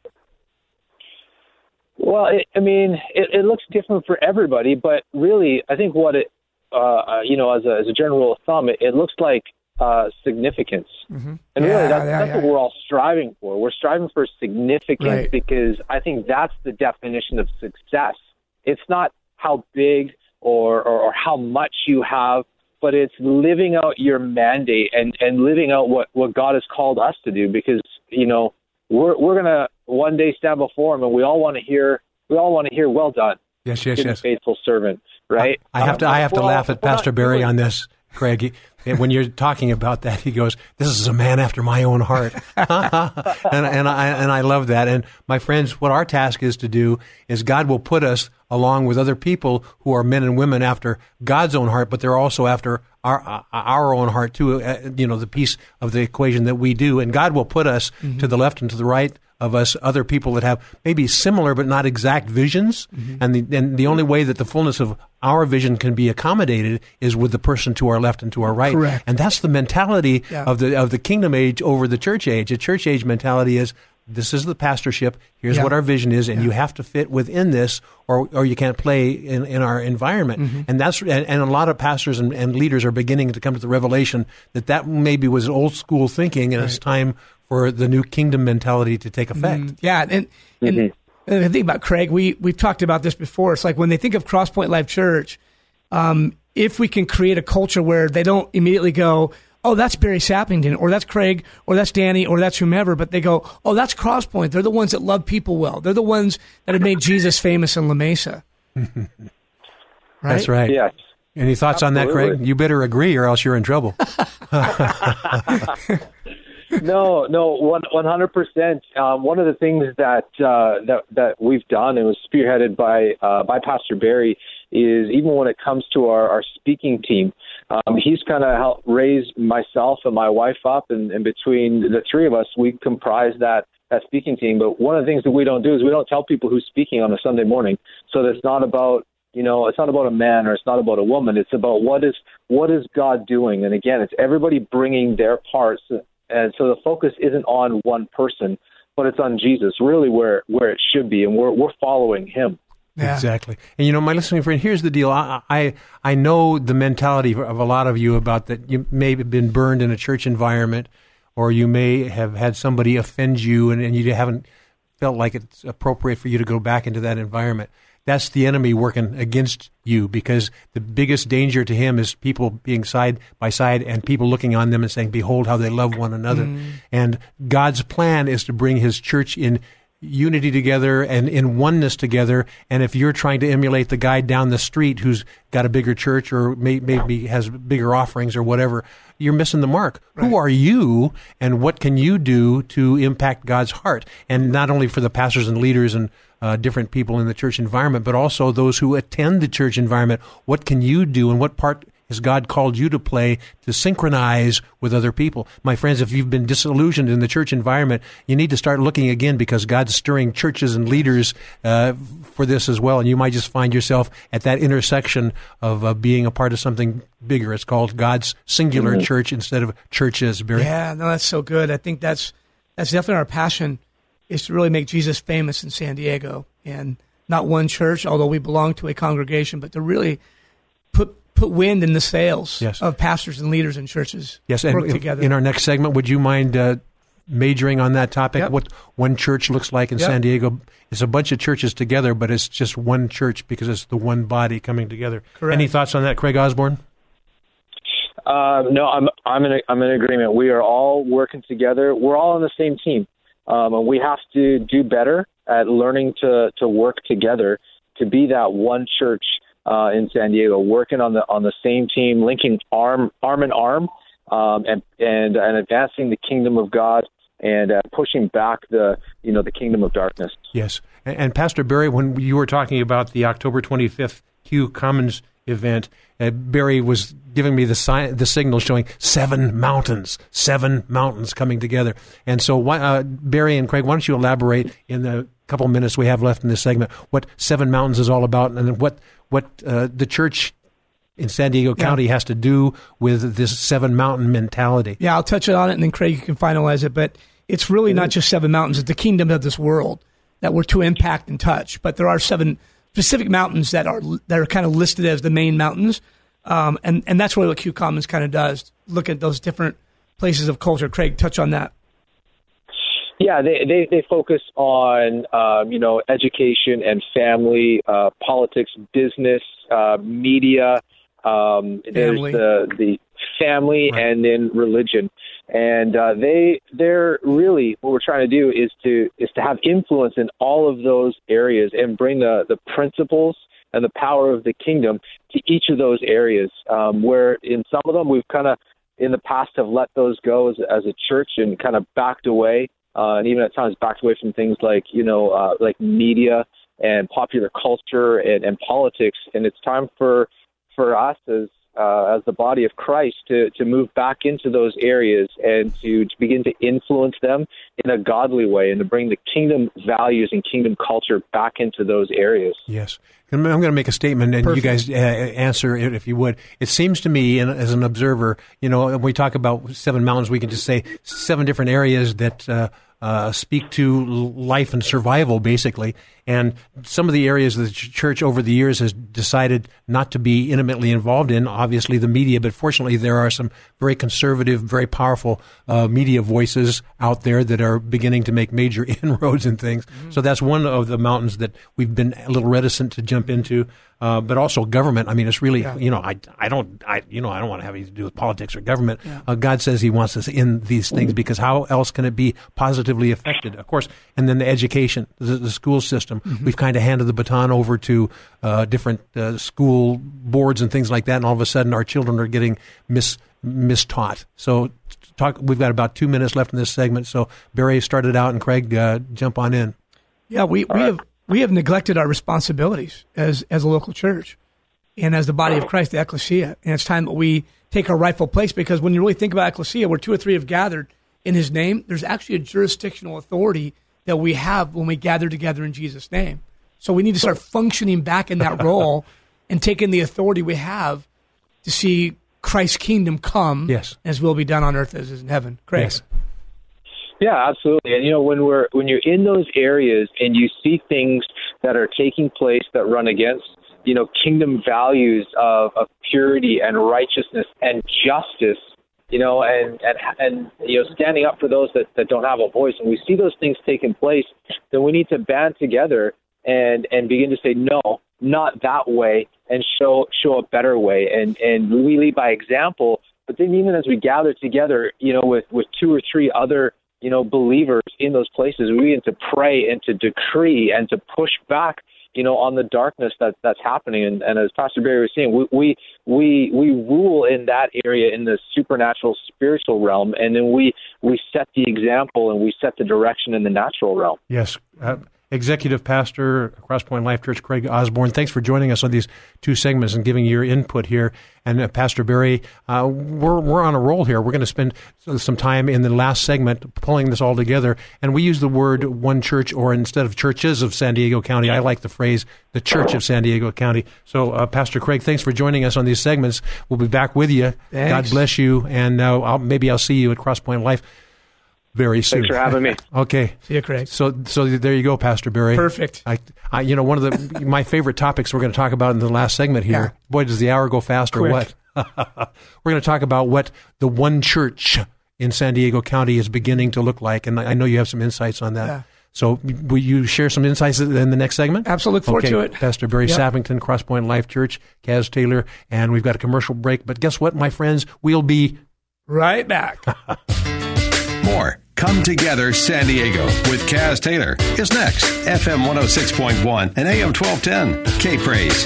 Well, it, I mean, it, it looks different for everybody, but really, I think what it, uh, uh you know, as a, as a general rule of thumb, it, it looks like uh, significance. Mm-hmm. And yeah, really, that's, yeah, that's yeah. what we're all striving for. We're striving for significance Right. because I think that's the definition of success. It's not how big or, or, or how much you have but it's living out your mandate and and living out what what God has called us to do because you know we're we're gonna one day stand before him and we all want to hear we all want to hear well done yes yes yes. faithful servant right? I, I have um, to I have to well, laugh at Pastor Barry on this Craig when you're talking about that he goes this is a man after my own heart and and I and I love that and my friends what our task is to do is God will put us along with other people who are men and women after God's own heart but they're also after our our own heart too. Uh, you know, the piece of the equation that we do, and God will put us mm-hmm. to the left and to the right of us, other people that have maybe similar but not exact visions, mm-hmm. and the and the only way that the fullness of our vision can be accommodated is with the person to our left and to our right. Correct. And that's the mentality yeah. of the of the kingdom age over the church age. The church age mentality is this is the pastorship. Here's yeah. what our vision is, and yeah. you have to fit within this, or or you can't play in, in our environment. Mm-hmm. And that's and, and, a lot of pastors and, and, leaders are beginning to come to the revelation that that maybe was old school thinking, and right. it's time for the new kingdom mentality to take effect. Mm-hmm. Yeah, and and, mm-hmm. and the thing about Craig, we we've talked about this before. It's like when they think of Crosspoint Life Church, um, if we can create a culture where they don't immediately go oh, that's Barry Sappington, or that's Craig, or that's Danny, or that's whomever, but they go, oh, that's Crosspoint. They're the ones that love people well. They're the ones that have made Jesus famous in La Mesa. right? That's right. Yes. Any thoughts Absolutely. on that, Craig? You better agree, or else you're in trouble. no, no, one one hundred percent. Um, one of the things that uh, that that we've done and was spearheaded by uh, by Pastor Barry is even when it comes to our, our speaking team, um, he's kind of helped raise myself and my wife up, and, and between the three of us, we comprise that that speaking team. But one of the things that we don't do is we don't tell people who's speaking on a Sunday morning. So it's not about you know it's not about a man or it's not about a woman. It's about what is what is God doing. And again, it's everybody bringing their parts, and so the focus isn't on one person, but it's on Jesus, really where where it should be, and we're we're following Him. Yeah. Exactly. And you know, my listening friend, here's the deal. I, I, I know the mentality of a lot of you about that you may have been burned in a church environment or you may have had somebody offend you and, and you haven't felt like it's appropriate for you to go back into that environment. That's the enemy working against you because the biggest danger to him is people being side by side and people looking on them and saying, Behold how they love one another. Mm. And God's plan is to bring his church in unity together and in oneness together. And if you're trying to emulate the guy down the street who's got a bigger church or may, maybe has bigger offerings or whatever, you're missing the mark. Right. Who are you and what can you do to impact God's heart? And not only for the pastors and leaders and uh, different people in the church environment, but also those who attend the church environment. What can you do and what part has God called you to play to synchronize with other people? My friends, if you've been disillusioned in the church environment, you need to start looking again because God's stirring churches and leaders uh, for this as well. And you might just find yourself at that intersection of uh, being a part of something bigger. It's called God's singular mm-hmm. church instead of churches. Barry. Yeah, no, that's so good. I think that's that's definitely our passion is to really make Jesus famous in San Diego and not one church, although we belong to a congregation, but to really put put wind in the sails yes. of pastors and leaders in churches. Yes, and work together. in our next segment, would you mind uh, majoring on that topic? Yep. What one church looks like in yep. San Diego? It's a bunch of churches together, but it's just one church because it's the one body coming together. Correct. Any thoughts on that, Craig Osborne? Uh, no, I'm I'm in a, I'm in agreement. We are all working together. We're all on the same team, um, and we have to do better at learning to to work together to be that one church uh, in San Diego, working on the on the same team, linking arm arm in arm, um, and and and advancing the kingdom of God and uh, pushing back the you know the kingdom of darkness. Yes, and, and, Pastor Barry, when you were talking about the October twenty fifth Q Commons event, uh, Barry was giving me the sign, the signal showing seven mountains, seven mountains coming together. And so, uh, Barry and Craig, why don't you elaborate in the couple minutes we have left in this segment what Seven Mountains is all about, and what what uh, the church in San Diego County yeah. has to do with this seven mountain mentality. Yeah, I'll touch on it, and then Craig you can finalize it. But it's really not just seven mountains; it's the kingdom of this world that we're to impact and touch. But there are seven specific mountains that are that are kind of listed as the main mountains, um, and and that's really what Q Commons kind of does. Look at those different places of culture. Craig, touch on that. Yeah, they, they, they focus on, um, you know, education and family, uh, politics, business, uh, media, Um. There's the the family Right. and then religion, and uh, they they're really what we're trying to do is to is to have influence in all of those areas and bring the the principles and the power of the kingdom to each of those areas. Um, where in some of them we've kind of in the past have let those go as, as a church and kind of backed away, uh, and even at times backed away from things like you know uh, like media and popular culture and, and politics. And it's time for for us as uh, as the body of Christ to to move back into those areas and to, to begin to influence them in a godly way and to bring the kingdom values and kingdom culture back into those areas. Yes. I'm going to make a statement, and you guys uh, answer it if you would. It seems to me, and as an observer, you know, when we talk about seven mountains, we can just say seven different areas that uh, uh, speak to life and survival, basically. And some of the areas that the church over the years has decided not to be intimately involved in, obviously the media, but fortunately there are some very conservative, very powerful uh, media voices out there that are beginning to make major inroads in things. So that's one of the mountains that we've been a little reticent to jump into. Uh, but also government. I mean, it's really, you know, I, I don't, I, you know, I don't want to have anything to do with politics or government. Uh, God says He wants us in these things because how else can it be positively affected? Of course, and then the education, the, the school system. We've kind of handed the baton over to uh, different uh, school boards and things like that, and all of a sudden our children are getting mis mistaught. So, talk. We've got about two minutes left in this segment. So, Barry started out, and Craig, uh, jump on in. Yeah, we, we have we have neglected our responsibilities as as a local church and as the body of Christ, the ecclesia. And it's time that we take our rightful place because when you really think about ecclesia, where two or three have gathered in His name, there's actually a jurisdictional authority that we have when we gather together in Jesus' name. So we need to start functioning back in that role and taking the authority we have to see Christ's kingdom come. Yes. as will be done on earth as is in heaven. Craig. Yes. Yeah, absolutely. And you know, when we're when you're in those areas and you see things that are taking place that run against, you know, kingdom values of, of purity and righteousness and justice, you know, and, and and you know, standing up for those that, that don't have a voice, and we see those things taking place, then we need to band together and and begin to say no, not that way, and show show a better way, and and we lead by example. But then even as we gather together, you know, with with two or three other you know, believers in those places. We need to pray and to decree and to push back, you know, on the darkness that that's happening. And, and as Pastor Barry was saying, we, we we we rule in that area in the supernatural spiritual realm, and then we we set the example and we set the direction in the natural realm. Yes. Uh, Executive Pastor, Crosspoint Life Church, Craig Osborne, thanks for joining us on these two segments and giving your input here. And uh, Pastor Barry, uh, we're, we're on a roll here. We're going to spend some time in the last segment pulling this all together. And we use the word one church, or instead of churches of San Diego County, I like the phrase the Church of San Diego County. So, uh, Pastor Craig, thanks for joining us on these segments. We'll be back with you. Thanks. God bless you. And uh, I'll, maybe I'll see you at Crosspoint Life very soon. Thanks for having me. Okay. See you, Craig. So, so there you go, Pastor Barry. Perfect. I, I, you know, one of the my favorite topics we're going to talk about in the last segment here. Yeah. Boy, does the hour go fast or what? we're going to talk about what the one church in San Diego County is beginning to look like, and I I know you have some insights on that. Yeah. So, will you share some insights in the next segment? Absolutely. Look forward okay. to it. Pastor Barry Yep. Sappington, Crosspoint Life Church, Kaz Taylor, and we've got a commercial break. But guess what, my friends? We'll be Right back. More Come Together San Diego with Kaz Taylor is next. FM 106.1 and AM 1210. K Praise.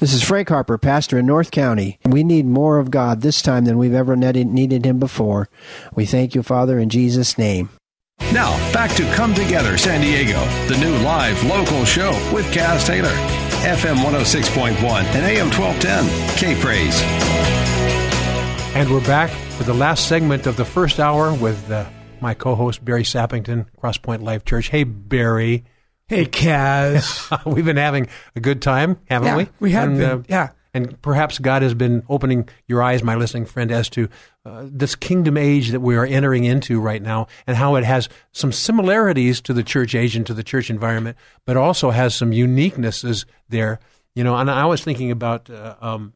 This is Frank Harper, pastor in North County. We need more of God this time than we've ever needed needed Him before. We thank you, Father, in Jesus' name. Now, back to Come Together San Diego, the new live local show with Kaz Taylor. FM 106.1 and AM 1210. K Praise. And we're back for the last segment of the first hour with uh, my co-host Barry Sappington, Crosspoint Life Church. Hey, Barry. Hey, Kaz. We've been having a good time, haven't Yeah, we? we have and, been, yeah. And perhaps God has been opening your eyes, my listening friend, as to uh, this kingdom age that we are entering into right now and how it has some similarities to the church age and to the church environment, but also has some uniquenesses there. You know, and I was thinking about uh, um,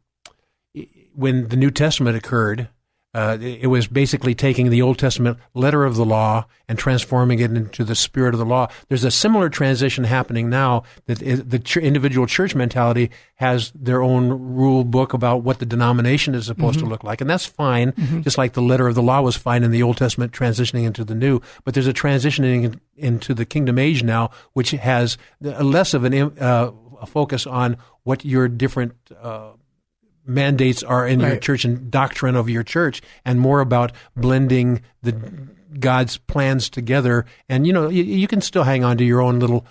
when the New Testament occurred, Uh, it was basically taking the Old Testament letter of the law and transforming it into the spirit of the law. There's a similar transition happening now that the ch- individual church mentality has their own rule book about what the denomination is supposed mm-hmm. to look like, and that's fine. Mm-hmm. Just like the letter of the law was fine in the Old Testament, transitioning into the New. But there's a transitioning into the kingdom age now, which has less of an uh, a focus on what your different uh, mandates are in right. your church and doctrine of your church, and more about blending the God's plans together. And you know, you, you can still hang on to your own little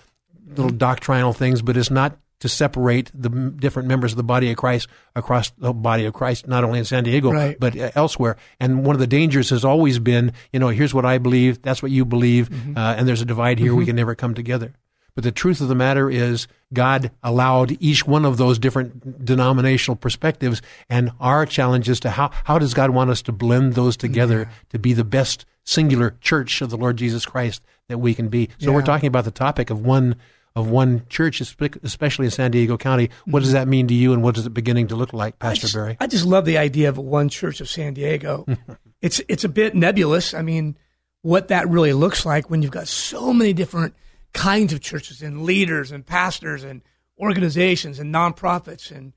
little doctrinal things, but it's not to separate the different members of the body of Christ across the body of Christ, not only in San Diego, right. but uh, elsewhere. And one of the dangers has always been, you know, here's what I believe, that's what you believe, mm-hmm. uh, and there's a divide here, mm-hmm. we can never come together. But the truth of the matter is, God allowed each one of those different denominational perspectives, and our challenge is to how, how does God want us to blend those together yeah. to be the best singular church of the Lord Jesus Christ that we can be? So yeah. we're talking about the topic of one of one church, especially in San Diego County. What does mm-hmm. that mean to you, and what is it beginning to look like, Pastor I just, Barry? I just love the idea of one church of San Diego. it's it's a bit nebulous. I mean, what that really looks like when you've got so many different kinds of churches and leaders and pastors and organizations and nonprofits and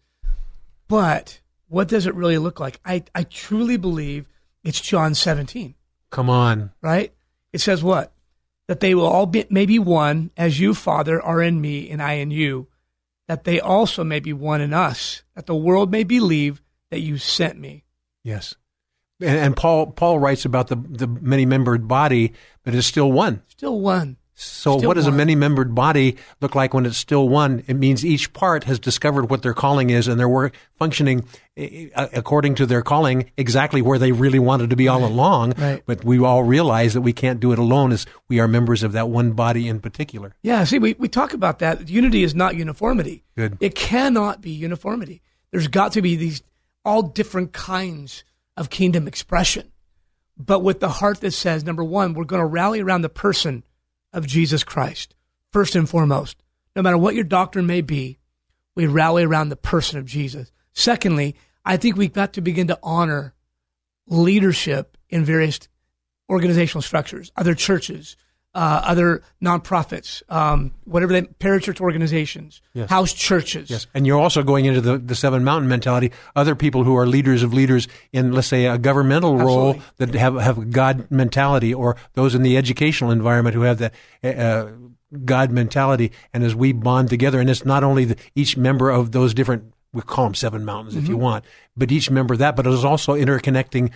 but what does it really look like? I, I truly believe it's John 17. Come on. Right? It says what? That they will all be maybe one as you, Father, are in me and I in you, that they also may be one in us, that the world may believe that you sent me. Yes. And, and Paul Paul writes about the the many membered body, but it's still one. Still one. So, still what does one. a many membered body look like when it's still one? It means each part has discovered what their calling is and they're work, functioning eh, eh, according to their calling exactly where they really wanted to be all along. Right. But we all realize that we can't do it alone as we are members of that one body in particular. Yeah, see, we, we talk about that. Unity is not uniformity. Good. It cannot be uniformity. There's got to be these all different kinds of kingdom expression. But with the heart that says, number one, we're going to rally around the person of Jesus Christ, first and foremost. No matter what your doctrine may be, we rally around the person of Jesus. Secondly, I think we've got to begin to honor leadership in various organizational structures, other churches, uh, other nonprofits, um, whatever they parachurch organizations, yes. house churches. Yes, and you're also going into the, the seven mountain mentality. Other people who are leaders of leaders in, let's say, a governmental Absolutely. role that have have God mentality, or those in the educational environment who have the uh, God mentality. And as we bond together, and it's not only the, each member of those different we call them seven mountains mm-hmm. if you mm-hmm. want, but each member of that, but it is also interconnecting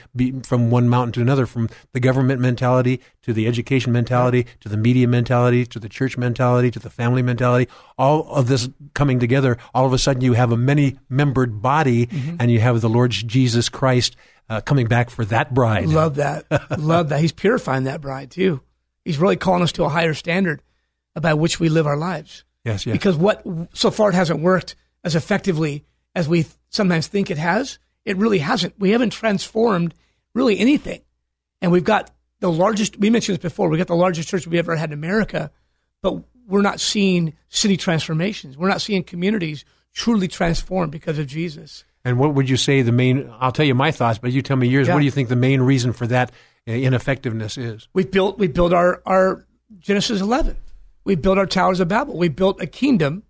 from one mountain to another, from the government mentality to the education mentality to the media mentality to the church mentality to the family mentality. All of this coming together, all of a sudden you have a many membered body mm-hmm. and you have the Lord Jesus Christ uh, coming back for that bride. Love that. Love that. He's purifying that bride too. He's really calling us to a higher standard about which we live our lives. Yes, yes. Because what so far it hasn't worked as effectively as we sometimes think it has. It really hasn't. We haven't transformed really anything. And we've got the largest, we mentioned this before, we've got the largest church we ever had in America, but we're not seeing city transformations. We're not seeing communities truly transformed because of Jesus. And what would you say the main, I'll tell you my thoughts, but you tell me yours. Yeah. What do you think the main reason for that uh, ineffectiveness is? We built, we built our, our Genesis 11. We built our towers of Babel. We built a kingdom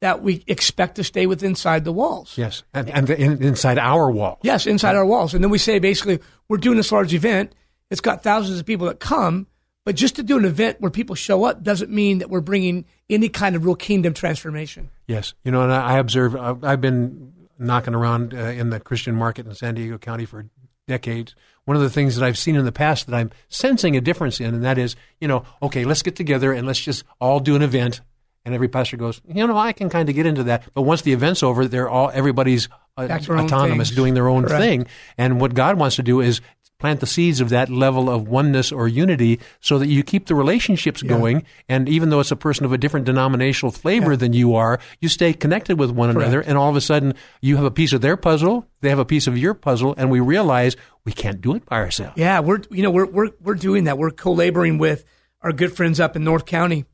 that we expect to stay within inside the walls. Yes, and, and the, in, inside our walls. Yes, inside our walls. And then we say basically, we're doing this large event. It's got thousands of people that come, but just to do an event where people show up doesn't mean that we're bringing any kind of real kingdom transformation. Yes, you know, and I observe. I've been knocking around uh, in the Christian market in San Diego County for decades. One of the things that I've seen in the past that I'm sensing a difference in, and that is, you know, okay, let's get together and let's just all do an event and every pastor goes, you know, I can kind of get into that. But once the event's over, they're all everybody's uh, autonomous, doing their own Correct. thing. And what God wants to do is plant the seeds of that level of oneness or unity so that you keep the relationships yeah. going. And even though it's a person of a different denominational flavor yeah. than you are, you stay connected with one Correct. another. And all of a sudden, you have a piece of their puzzle, they have a piece of your puzzle, and we realize we can't do it by ourselves. Yeah, we're you know we're we're we're doing that. We're co-laboring with our good friends up in North County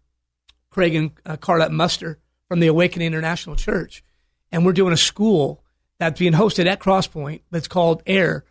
Craig and uh, Carlette Muster from the Awakening International Church. And we're doing a school that's being hosted at Crosspoint that's called AIR,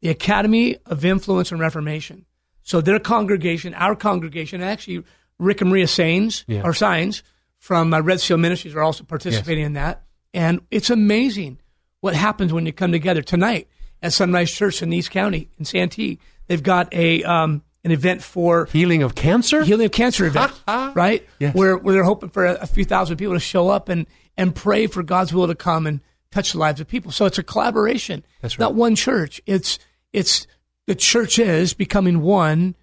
the Academy of Influence and Reformation. So their congregation, our congregation, actually Rick and Maria Sains Yeah. or Signs from uh, Red Seal Ministries are also participating in that. And it's amazing what happens when you come together tonight at Sunrise Church in East County in Santee. They've got a um, an event for Healing of cancer? healing of cancer event, ah. right? Yes. Where where they're hoping for a, a few thousand people to show up and and pray for God's will to come and touch the lives of people. So it's a collaboration. That's It's Not one church. It's it's the church is becoming one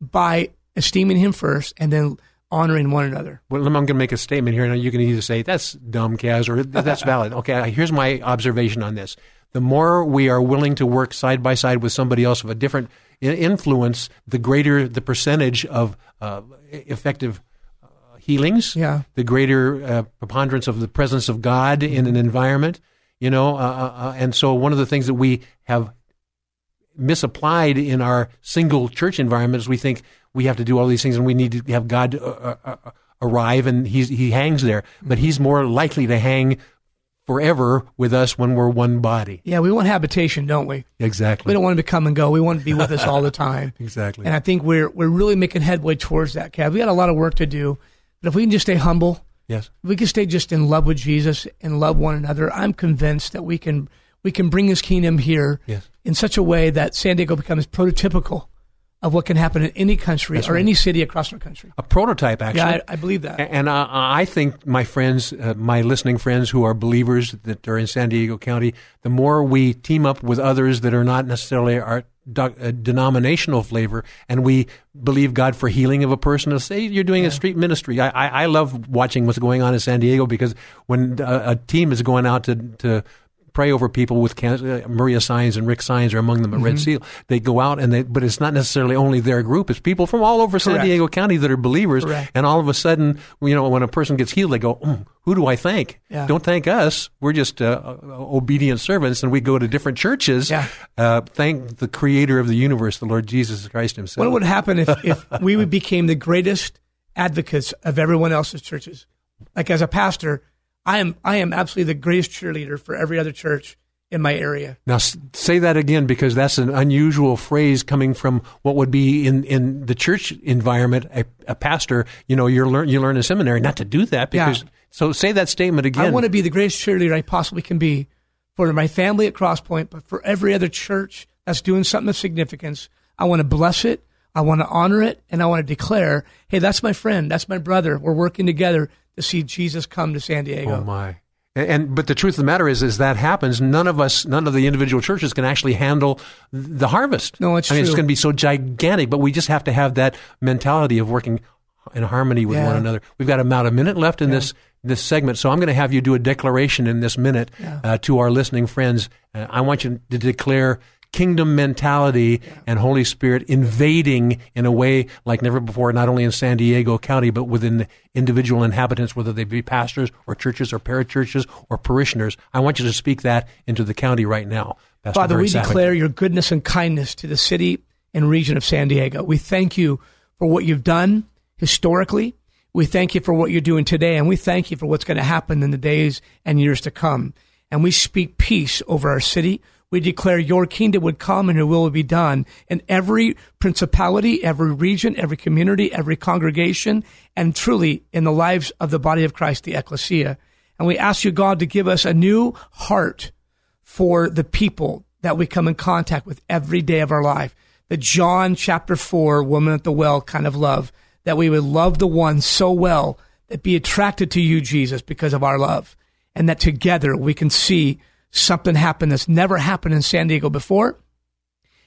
by esteeming Him first and then honoring one another. Well, I'm going to make a statement here, and you can either say that's dumb, Kaz, or that's valid. Okay, here's my observation on this: the more we are willing to work side by side with somebody else of a different influence, the greater the percentage of uh, effective uh, healings. Yeah. the greater uh, preponderance of the presence of God in an environment. You know, uh, uh, uh, and so one of the things that we have misapplied in our single church environment is we think we have to do all these things and we need to have God uh, uh, uh, arrive and he's, he hangs there. But he's more likely to hang forever with us when we're one body. Yeah, we want habitation, don't we? Exactly. We don't want him to come and go. We want to be with us all the time. Exactly. And I think we're we're really making headway towards that, Kev. We got a lot of work to do, but if we can just stay humble, yes. if we can stay just in love with Jesus and love one another, I'm convinced that we can we can bring His kingdom here Yes. in such a way that San Diego becomes prototypical of what can happen in any country or any city across our country. A prototype, actually. Yeah, I, I believe that. And uh, I think my friends, uh, my listening friends who are believers that are in San Diego County, the more we team up with others that are not necessarily our doc, uh, denominational flavor, and we believe God for healing of a person. Say you're doing a street ministry. I, I, I love watching what's going on in San Diego because when a, a team is going out to to pray over people with cancer. Uh, Maria Signs and Rick Signs are among them at Mm-hmm. Red Seal. They go out and they, but it's not necessarily only their group. It's people from all over San Diego County that are believers. Correct. And all of a sudden, you know, when a person gets healed, they go, mm, "Who do I thank? Yeah. Don't thank us. We're just uh, uh, obedient servants." And we go to different churches. Yeah. Uh, thank the Creator of the universe, the Lord Jesus Christ Himself. What would happen if, if we became the greatest advocates of everyone else's churches? Like as a pastor, I am I am absolutely the greatest cheerleader for every other church in my area. Now say that again because that's an unusual phrase coming from what would be in, in the church environment. A, a pastor, you know, you learn you learn in seminary not to do that Yeah. So say that statement again. I want to be the greatest cheerleader I possibly can be for my family at Crosspoint, but for every other church that's doing something of significance. I want to bless it. I want to honor it, and I want to declare, "Hey, that's my friend. That's my brother. We're working together to see Jesus come to San Diego." Oh my. And, and but the truth of the matter is, is that happens. None of us, none of the individual churches can actually handle the harvest. No, it's I mean, it's going to be so gigantic. But we just have to have that mentality of working in harmony with Yeah. one another. We've got about a minute left in this this segment, so I'm going to have you do a declaration in this minute uh, to our listening friends. Uh, I want you to declare kingdom mentality and Holy Spirit invading in a way like never before, not only in San Diego County, but within the individual inhabitants, whether they be pastors or churches or parachurches or parishioners. I want you to speak that into the county right now. Pastor Father, Barry we Sappington. declare your goodness and kindness to the city and region of San Diego. We thank you for what you've done historically. We thank you for what you're doing today, and we thank you for what's going to happen in the days and years to come. And we speak peace over our city. We declare your kingdom would come and your will would be done in every principality, every region, every community, every congregation, and truly in the lives of the body of Christ, the ecclesia. And we ask you, God, to give us a new heart for the people that we come in contact with every day of our life. The John chapter 4, woman at the well kind of love, that we would love the one so well that be attracted to you, Jesus, because of our love. And that together we can see something happened that's never happened in San Diego before.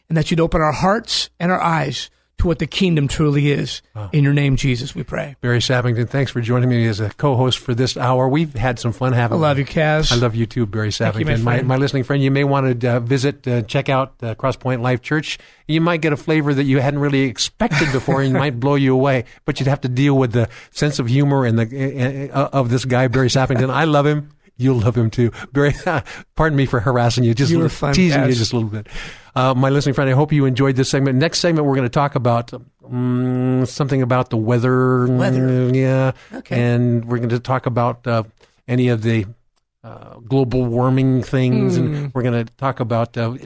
And that you'd open our hearts and our eyes to what the kingdom truly is. In your name, Jesus, we pray. Barry Sappington, thanks for joining me as a co-host for this hour. We've had some fun having. I love you, Kaz. I love you too, Barry Thank you, my Sappington. my, my listening friend, you may want to uh, visit, uh, check out uh, Crosspoint Life Church. You might get a flavor that you hadn't really expected before, and might blow you away. But you'd have to deal with the sense of humor and the uh, uh, of this guy, Barry Sappington. I love him. You'll love him too. Barry, pardon me for harassing you, just You were little- fun, teasing you just a little bit. Uh, my listening friend, I hope you enjoyed this segment. Next segment, we're going to talk about um, something about the weather. Weather. yeah. Okay. And we're going to talk about uh, any of the uh, global warming things, Hmm. and we're going to talk about uh,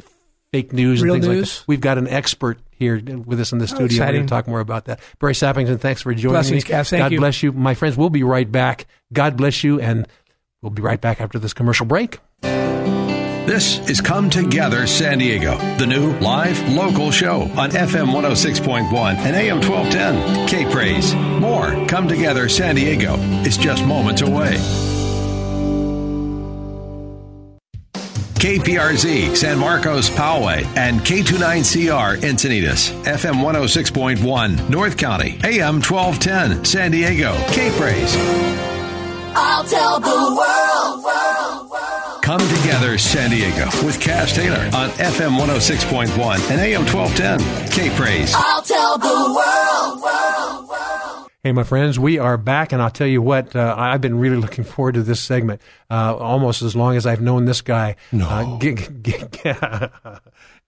fake news Real and things like news. that. We've got an expert here with us in the studio. We're going to talk more about that. Barry Sappington, thanks for joining Blessings, me. Kaz. Thank God you. bless you. My friends, we'll be right back. God bless you, and we'll be right back after this commercial break. This is Come Together San Diego, the new live local show on FM 106.1 and AM 1210. K Praise. More Come Together San Diego is just moments away. KPRZ San Marcos Poway and K29CR Encinitas, FM 106.1 North County, AM 1210 San Diego. K Praise. I'll tell the world, world, world. Come Together San Diego with Kaz Taylor on FM 106.1 and AM 1210. K Praise. I'll tell the world, world, world. Hey, my friends, we are back, and I'll tell you what, uh, I've been really looking forward to this segment uh, almost as long as I've known this guy. No. Uh, g- g- g- I,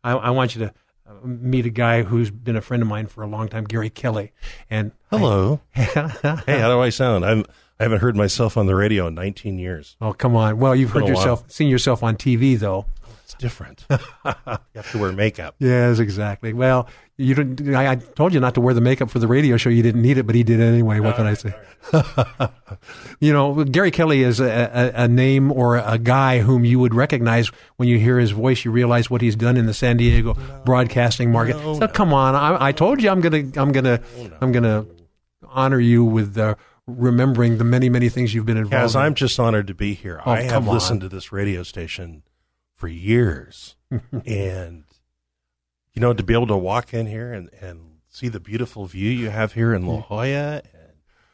I want you to uh, meet a guy who's been a friend of mine for a long time, Gary Kelly. And Hello. hey, how do I sound? I'm. I haven't heard myself on the radio in 19 years. Oh, come on. Well, you've heard a while. yourself, seen yourself on TV, though. It's different. you have to wear makeup. Yes, exactly. Well, you didn't. I, I told you not to wear the makeup for the radio show. You didn't need it, but he did anyway. What can I say? you know, Gary Kelly is a, a, a name or a guy whom you would recognize when you hear his voice. You realize what he's done in the San Diego broadcasting market. No, so no. come on, I, I told you I'm gonna, I'm gonna, I'm gonna honor you with uh, remembering the many, many things you've been involved. Kaz, in. I'm just honored to be here. Oh, I have on. listened to this radio station for years. and, you know, to be able to walk in here and, and see the beautiful view you have here in La Jolla and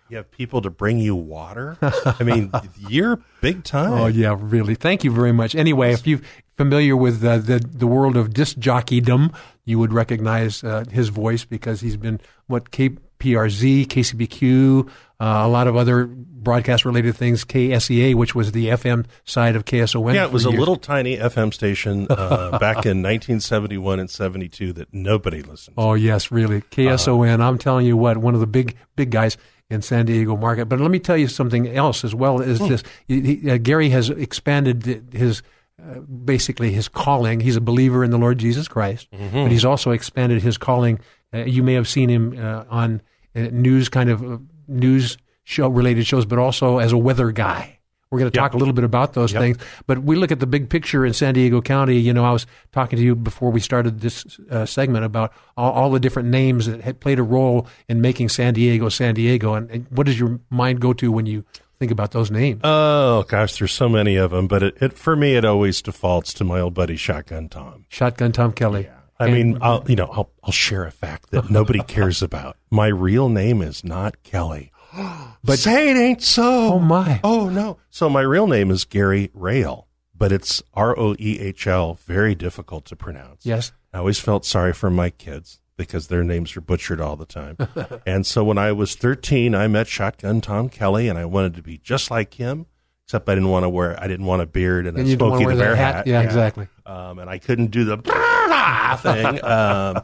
you have people to bring you water. I mean, you're big time. Oh yeah, really. Thank you very much. Anyway, if you're familiar with uh, the the world of disc jockeydom, you would recognize uh, his voice because he's been what KPRZ, KCBQ, uh, a lot of other broadcast related things, KSEA, which was the FM side of KSON. Yeah, it was for a little tiny FM station uh, back in 1971 and 72 that nobody listened to. Oh yes, really. KSON. I'm telling you what, one of the big big guys in San Diego market. But let me tell you something else as well. Is this he, he- uh, Gary has expanded his. Uh, basically, his calling. He's a believer in the Lord Jesus Christ, but he's also expanded his calling. Uh, you may have seen him uh, on uh, news kind of uh, news show related shows, but also as a weather guy. We're going to talk a little bit about those Yep. things, but we look at the big picture in San Diego County. You know, I was talking to you before we started this uh, segment about all, all the different names that had played a role in making San Diego San Diego. And, and what does your mind go to when you think about those names? Oh gosh, there's so many of them, but it, it for me it always defaults to my old buddy Shotgun Tom. Shotgun Tom Kelly. Yeah. I And- mean, I'll you know I'll I'll share a fact that nobody cares about. My real name is not Kelly. But say it ain't so. Oh my! Oh no! So my real name is Gary Roehl, but it's R O E H L. Very difficult to pronounce. Yes. I always felt sorry for my kids because their names are butchered all the time. and so when I was 13, I met Shotgun Tom Kelly, and I wanted to be just like him. Except I didn't want to wear. I didn't want a beard and, And a Smokey the Bear that hat. Yeah, exactly. Um, and I couldn't do the thing. Um,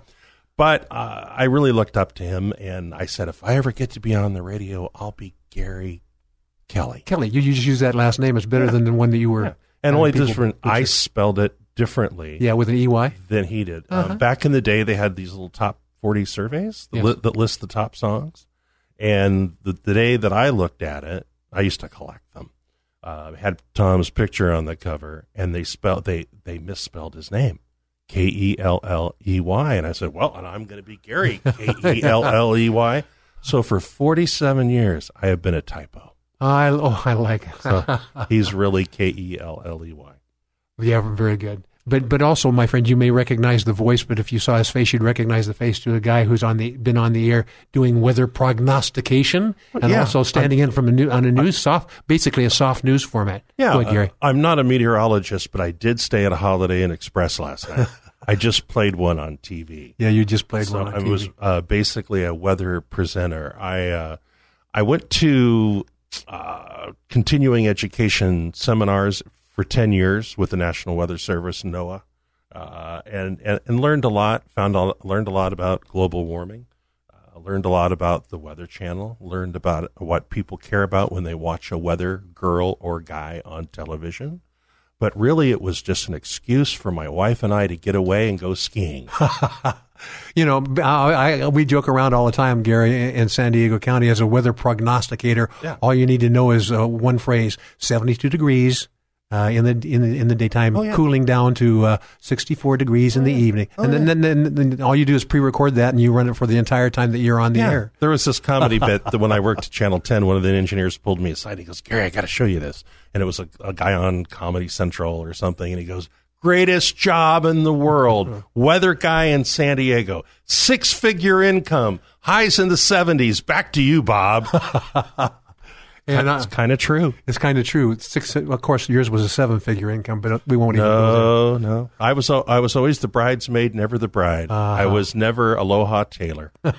but uh, I really looked up to him, and I said, if I ever get to be on the radio, I'll be Gary Kelly. Kelly, you, you just use that last name. It's better than the one that you were. And uh, only different, I spelled it differently. Yeah, with an EY. Than he did. Uh-huh. Um, back in the day, they had these little top 40 surveys that, Yeah. li- that list the top songs. And the, the day that I looked at it, I used to collect them. Uh, had Tom's picture on the cover, and they spelled they they misspelled his name, K E L L E Y, and I said, well, and I'm going to be Gary K E L L E Y. So for 47 years, I have been a typo. I oh, I like it. So he's really K E L L E Y. Yeah, very good. But but also, my friend, you may recognize the voice, but if you saw his face, you'd recognize the face to a guy who's on the been on the air doing weather prognostication and Yeah. also standing in from a new on a news soft, basically a soft news format. Yeah, Go ahead, Gary. uh, I'm not a meteorologist, but I did stay at a Holiday Inn Express last night. I just played one on TV. yeah, you just played so one on I TV. was uh, basically a weather presenter. I uh, I went to uh, continuing education seminars for ten years with the National Weather Service, NOAA, uh, and, and and learned a lot. Found a, learned a lot about global warming. Uh, learned a lot about the Weather Channel. Learned about what people care about when they watch a weather girl or guy on television. but really it was just an excuse for my wife and I to get away and go skiing. You know, I, I, we joke around all the time, Gary, in San Diego County as a weather prognosticator. Yeah. All you need to know is uh, one phrase: seventy-two degrees. Uh, in the in the in the daytime, Oh, yeah. cooling down to uh, 64 degrees in the evening, Oh, and then, then, then, then all you do is pre-record that, and you run it for the entire time that you're on the air. There was this comedy bit that when I worked at Channel 10, one of the engineers pulled me aside. He goes, Gary, I got to show you this. And it was a, a guy on Comedy Central or something. And he goes, greatest job in the world. Weather guy in San Diego. Six figure income. Highs in the 70s. Back to you, Bob. And uh, It's kind of true. it's kind of true. Six, of course, yours was a seven-figure income, but we won't even. No, no. I was I was always the bridesmaid, never the bride. I was never Aloha Taylor. no,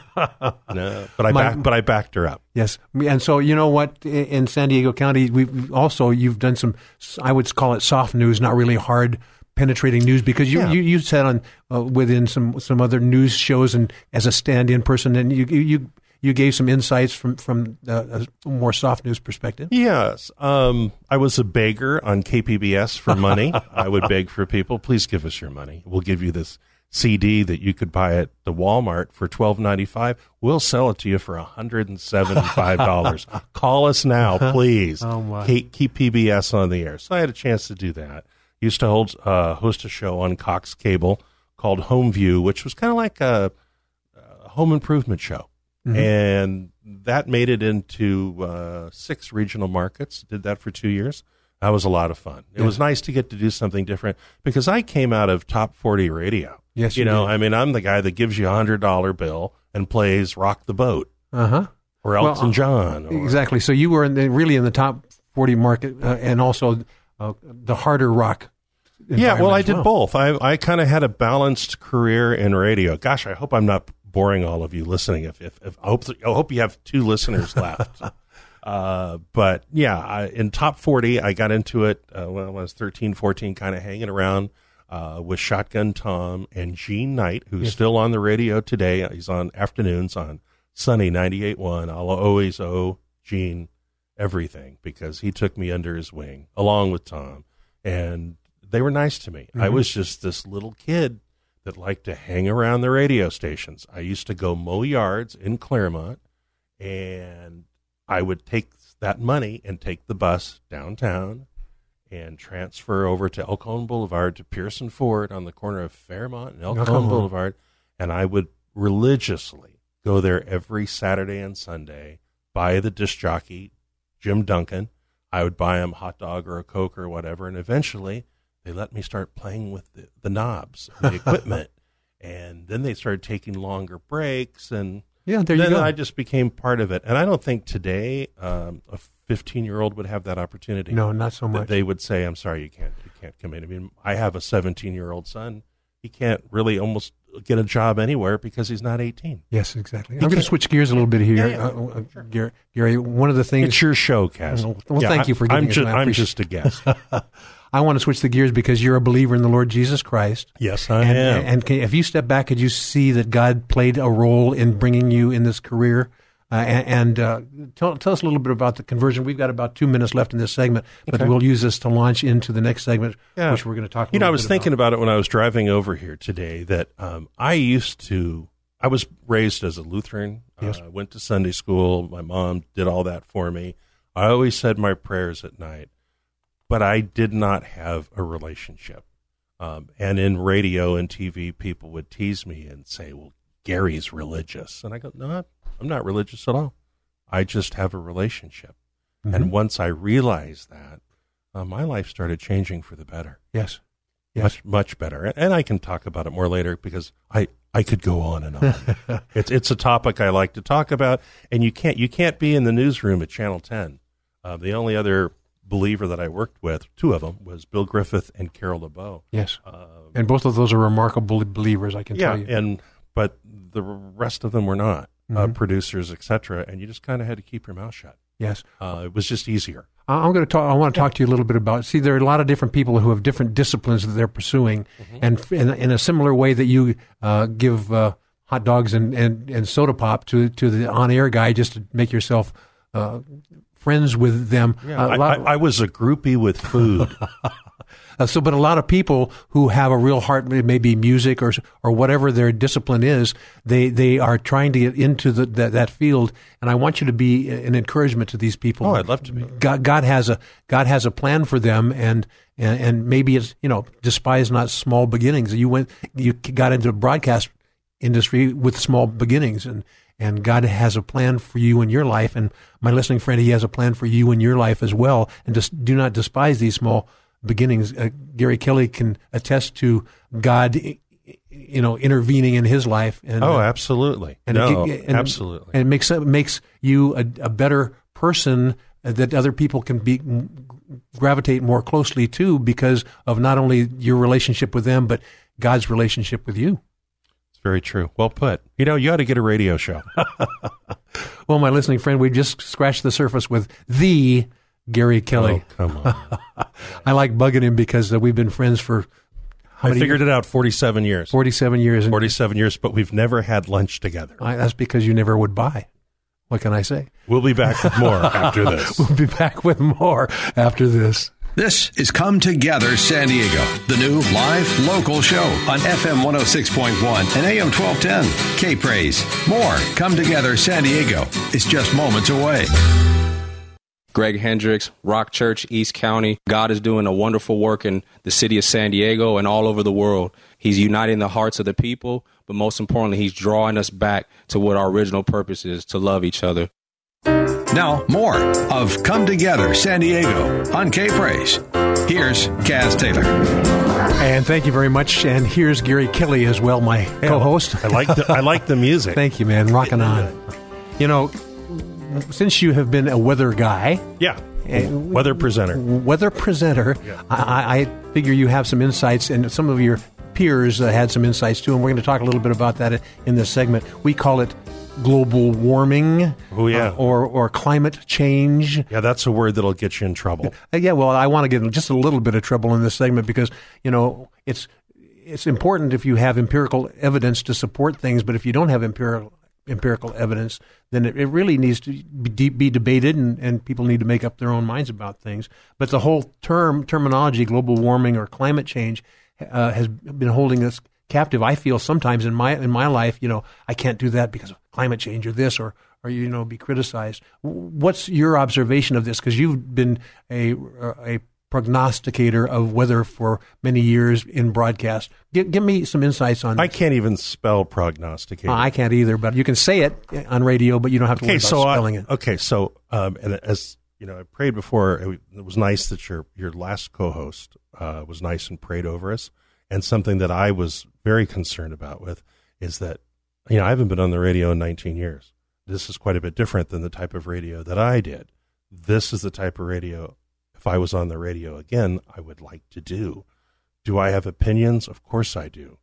but I My- back, but I backed her up. Yes, and so you know what? In San Diego County, we've also you've done some. I would call it soft news, not really hard penetrating news, because you Yeah. you, you said on uh, within some some other news shows and as a stand-in person, and you you you gave some insights from from uh, a more soft news perspective. Yes. Um, I was a beggar on KPBS for money. I would beg for people, please give us your money. We'll give you this CD that you could buy at the Walmart for twelve ninety five. We'll sell it to you for hundred and seventy five dollars. Call us now, please. Oh, my. Keep, keep PBS on the air. So I had a chance to do that. Used to hold uh, host a show on Cox Cable called Home View, which was kind of like a, a home improvement show and that made it into uh, six regional markets. Did that for two years. That was a lot of fun. It was nice to get to do something different because I came out of top forty radio. Yes, you, you know, did. I mean, I'm the guy that gives you a hundred dollar bill and plays "Rock the Boat" Uh huh. or Well, Elton John. Or, Exactly. So you were in the, really in the top forty market, uh, and also uh, the harder rock. Yeah, well, I did both. I I kind of had a balanced career in radio. Gosh, I hope I'm not boring all of you listening. If if, if I hope I hope you have two listeners left. uh, but yeah, I, in top 40, I got into it uh, when I was 13, 14, kind of hanging around uh, with Shotgun Tom and Gene Knight, who's still on the radio today. He's on afternoons on Sunny 98.1. I'll always owe Gene everything because he took me under his wing along with Tom. And they were nice to me. I was just this little kid that liked to hang around the radio stations. I used to go mow yards in Claremont, and I would take that money and take the bus downtown and transfer over to El Cajon Boulevard to Pearson Ford on the corner of Fairmount and El Cajon Elkhorn. Boulevard, and I would religiously go there every Saturday and Sunday, buy the disc jockey Jim Duncan. I would buy him a hot dog or a coke or whatever, and eventually they let me start playing with the, the knobs, and the equipment, and then they started taking longer breaks, and Yeah, there you go. I just became part of it. And I don't think today um, a 15 year old would have that opportunity. No, not so much. They would say, "I'm sorry, you can't, you can't come in." I mean, I have a 17 year old son. He can't really almost get a job anywhere because he's not 18. Yes, exactly. I'm going to switch gears a little bit here, Yeah, yeah. Uh, uh, Gary, Gary. One of the things It's your show, Kaz. Well, well, thank you for I'm giving us just, I I'm just a guest. I want to switch the gears because you're a believer in the Lord Jesus Christ. yes, I and, am. and can, if you step back, could you see that God played a role in bringing you in this career? Uh, and and uh, tell, tell us a little bit about the conversion. We've got about two minutes left in this segment, but Okay. we'll use this to launch into the next segment, Yeah. which we're going to talk. You know, I was thinking about. about it when I was driving over here today that um, I used to, I was raised as a Lutheran. Yes. Uh, went to Sunday school. My mom did all that for me. I always said my prayers at night, but I did not have a relationship. Um, and in radio and TV, people would tease me and say, well, Gary's religious. And I go, no, I'm not religious at all. I just have a relationship. Mm-hmm. And once I realized that, uh, my life started changing for the better yes, yes. much much better and i can talk about it more later because i i could go on and on it's it's a topic i like to talk about and you can't you can't be in the newsroom at channel 10 uh, the only other believer that i worked with two of them was bill griffith and carol lebeau yes. uh, And both of those are remarkable believers. I can yeah tell you. and but the rest of them were not Mm-hmm. uh, producers etc and you just kind of had to keep your mouth shut yes. uh, it was just easier I- I'm going to talk. I want to talk to you a little bit about. See, there are a lot of different people who have different disciplines that they're pursuing, Mm-hmm. and in, in a similar way that you uh, give uh, hot dogs and, and, and soda pop to to the on air guy just to make yourself uh, friends with them. Yeah, I, I, I was a groupie with food. Uh, so, but a lot of people who have a real heart, maybe music or or whatever their discipline is, they they are trying to get into the, that that field. And I want you to be an encouragement to these people. Oh, I'd love to be. God, God has a God has a plan for them, and and, and maybe it's you know despise not small beginnings. You went you got into the broadcast industry with small beginnings, and and God has a plan for you in your life. And my listening friend, He has a plan for you in your life as well. And just do not despise these small beginnings. Uh, Gary Kelly can attest to God, you know, intervening in his life. And, oh, uh, absolutely. and no, it, and, absolutely. And it makes makes you a, a better person that other people can be gravitate more closely to because of not only your relationship with them, but God's relationship with you. It's very true. Well put. You know, you ought to get a radio show. Well, my listening friend, we just scratched the surface with the Gary Kelly. Oh, come on. I like bugging him because uh, we've been friends for how I many figured it out 47 years. 47 years. And 47 years, but we've never had lunch together. I, that's because you never would buy. What can I say? We'll be back with more after this. We'll be back with more after this. This is Come Together San Diego, the new live local show on FM 106.1 and AM 1210. K Praise. More Come Together San Diego is just moments away. Greg Hendricks, Rock Church, East County. God is doing a wonderful work in the city of San Diego and all over the world. He's uniting the hearts of the people, but most importantly, He's drawing us back to what our original purpose is to love each other. Now, more of Come Together San Diego on K Praise. Here's Kaz Taylor. And thank you very much. And here's Gary Kelly as well, my co-host. I like the, I like the music. Thank you, man. Rocking on. You know, since you have been a weather guy, Yeah. eh, Weather presenter. weather presenter, I, I I figure you have some insights, and some of your peers uh, had some insights too. And we're going to talk a little bit about that in this segment. We call it global warming, Oh, yeah. uh, or or climate change. Yeah, that's a word that'll get you in trouble. Uh, yeah, well, I want to get in just a little bit of trouble in this segment because you know it's it's important if you have empirical evidence to support things, but if you don't have empirical empirical evidence, then it, it really needs to be, be debated, and, and people need to make up their own minds about things. But the whole term terminology, global warming or climate change, uh, has been holding us captive. I feel sometimes in my in my life, you know, I can't do that because of climate change or this or or you know be criticized. What's your observation of this? Because you've been a a prognosticator of weather for many years in broadcast. Give, give me some insights on. I can't even spell prognosticator. I can't either, but you can say it on radio, but you don't have to worry okay, about so spelling I, it. okay, so um, and as you know, I prayed before. It, it was nice that your your last co-host uh, was nice and prayed over us. And something that I was very concerned about with is that you know I haven't been on the radio in 19 years. This is quite a bit different than the type of radio that I did. This is the type of radio. If I was on the radio again, I would like to do. Do I have opinions? Of course I do.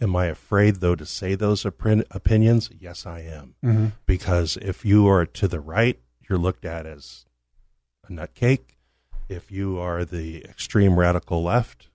Am I afraid, though, to say those opinions? Yes, I am. Mhm. Because if you are to the right, you're looked at as a nutcake. If you are the extreme radical left,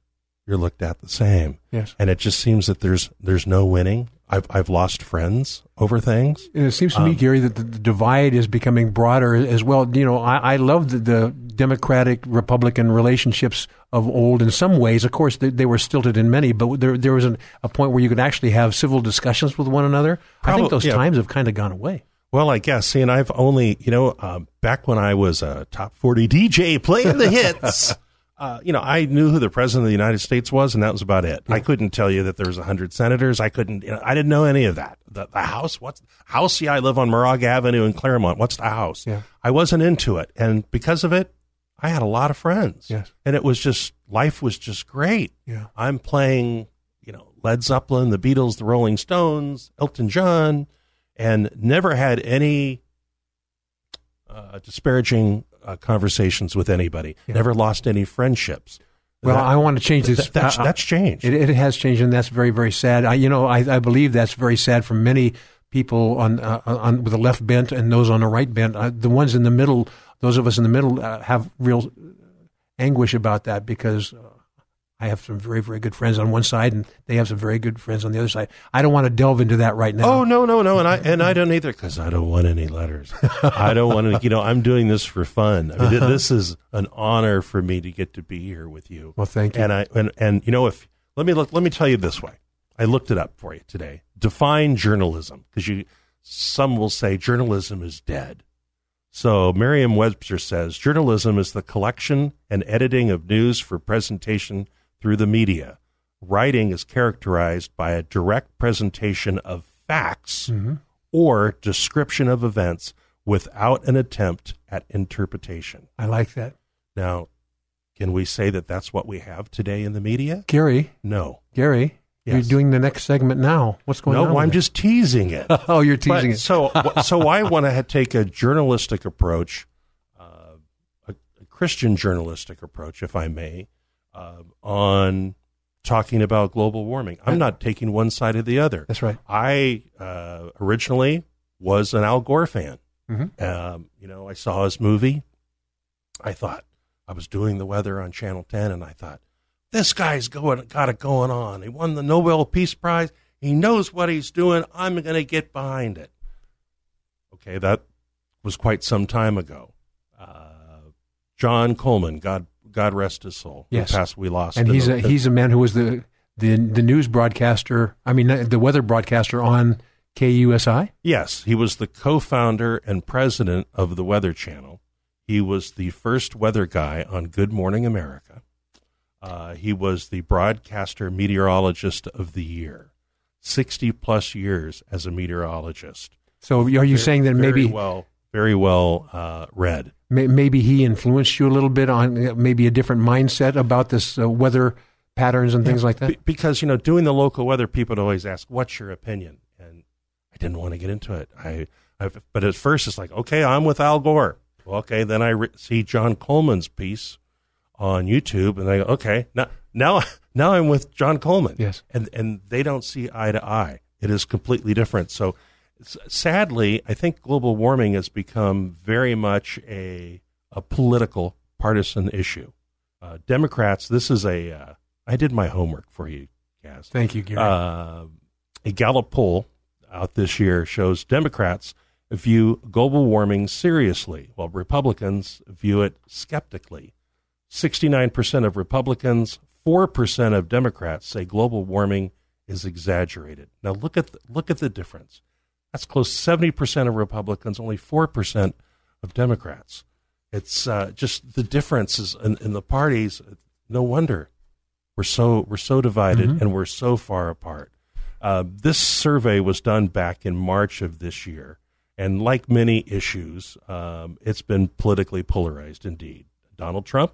you're looked at the same. Yes. And it just seems that there's there's no winning. I've I've lost friends over things. And it seems to me, Um, Gary, that the, the divide is becoming broader as well. You know, I, I love the, the Democratic Republican relationships of old in some ways. Of course, they, they were stilted in many, but there there was an, a point where you could actually have civil discussions with one another. I think those yeah. times have kind of gone away. Well, I guess. See, and I've only, you know, um, back when I was a top 40 DJ playing the hits, uh, you know, I knew who the president of the United States was, and that was about it. I couldn't tell you that there was 100 senators. I couldn't, you know, I didn't know any of that. The, the house, what's house? Yeah, I live on Moraga Avenue in Clairemont. What's the house? Yeah. I wasn't into it. And because of it, I had a lot of friends. Yes. And it was just, life was just great. Yeah. I'm playing, you know, Led Zeppelin, the Beatles, the Rolling Stones, Elton John, and never had any uh, disparaging uh, conversations with anybody. Never lost any friendships. Well, That- I want to change this. that- that's, uh, that's changed. It, it has changed, and that's very, very sad. I, you know, I, I believe that's very sad for many people on, uh, on with the left bent and those on the right bent. Uh, the ones in the middle, those of us in the middle, uh, have real anguish about that because uh, I have some very, very good friends on one side, and they have some very good friends on the other side. I don't want to delve into that right now. Oh no, no, no, and I and I don't either because I don't want any letters. I don't want to. You know, I'm doing this for fun. I mean, Uh-huh. this is an honor for me to get to be here with you. Well, thank you. And I and and you know, if let me look, let me tell you this way. I looked it up for you today. Define journalism because you some will say journalism is dead. So Merriam-Webster says journalism is the collection and editing of news for presentation through the media. Writing is characterized by a direct presentation of facts Mhm. or description of events without an attempt at interpretation. I like that. Now, can we say that that's what we have today in the media? Gary, No. Gary, you're doing the next segment now. What's going on? No, I'm just teasing it. it? Oh, you're teasing But it. So, so I want to take a journalistic approach, uh, a, a Christian journalistic approach, if I may, uh, on talking about global warming. I'm not taking one side or the other. That's right. I uh, originally was an Al Gore fan. Mhm. Um, you know, I saw his movie. I thought I was doing the weather on Channel 10, and I thought this guy's going got it going on. He won the Nobel Peace Prize. He knows what he's doing. I'm going to get behind it. Okay, that was quite some time ago. Uh, John Coleman, God God rest his soul. Yes. passed. We lost, and he's the- a, he's a man who was the the the news broadcaster. I mean, the weather broadcaster on KUSI. Yes, he was the co-founder and president of the Weather Channel. He was the first weather guy on Good Morning America. Uh, he was the broadcaster meteorologist of the year, sixty plus years as a meteorologist. So are you Very- saying that maybe well, very well uh, read? maybe he influenced you a little bit on uh, maybe a different mindset about this uh, weather patterns and things like that? Be- because you know, doing the local weather, people always ask, "What's your opinion?" And I didn't want to get into it. I, I but at first it's like, okay, I'm with Al Gore. Well, okay, then I re- see John Coleman's piece on YouTube, and I go, okay, now now now I'm with John Coleman. Yes. and and they don't see eye to eye. It is completely different. So, sadly, I think global warming has become very much a a political partisan issue. Uh, Democrats, this is a. Uh, I did my homework for you, Kaz. Thank you, Gary. Uh, a Gallup poll out this year shows Democrats view global warming seriously, while Republicans view it skeptically. 69% of Republicans, 4% of Democrats say global warming is exaggerated. Now look at the, look at the difference. That's close 70% of Republicans, only 4% of Democrats. It's uh, just the differences in, in the parties. No wonder we're so we're so divided Mhm. and we're so far apart. Uh, this survey was done back in March of this year, and like many issues, um, it's been politically polarized indeed. Donald Trump,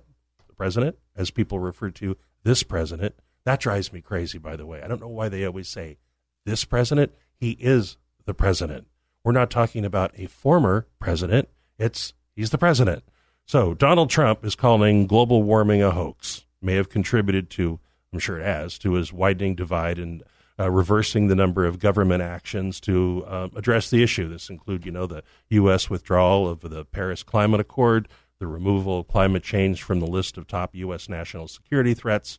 the president, as people refer to this president, that drives me crazy. By the way, I don't know why they always say this president. He is the president. We're not talking about a former president. It's he's the president. So Donald Trump is calling global warming a hoax. May have contributed to, I'm sure it has, to his widening divide and uh, reversing the number of government actions to um, address the issue. This include, you know, the U.S. withdrawal of the Paris Climate Accord, the removal of climate change from the list of top U.S. national security threats,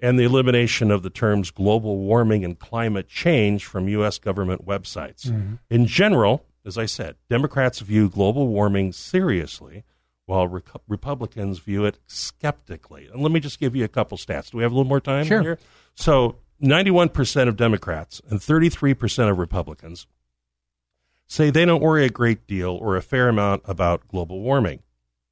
and the elimination of the terms global warming and climate change from U.S. government websites. Mhm. In general, as I said, Democrats view global warming seriously, while Reco- Republicans view it skeptically. And let me just give you a couple stats. Do we have a little more time Sure. here? So, 91% of Democrats and 33% of Republicans say they don't worry a great deal or a fair amount about global warming.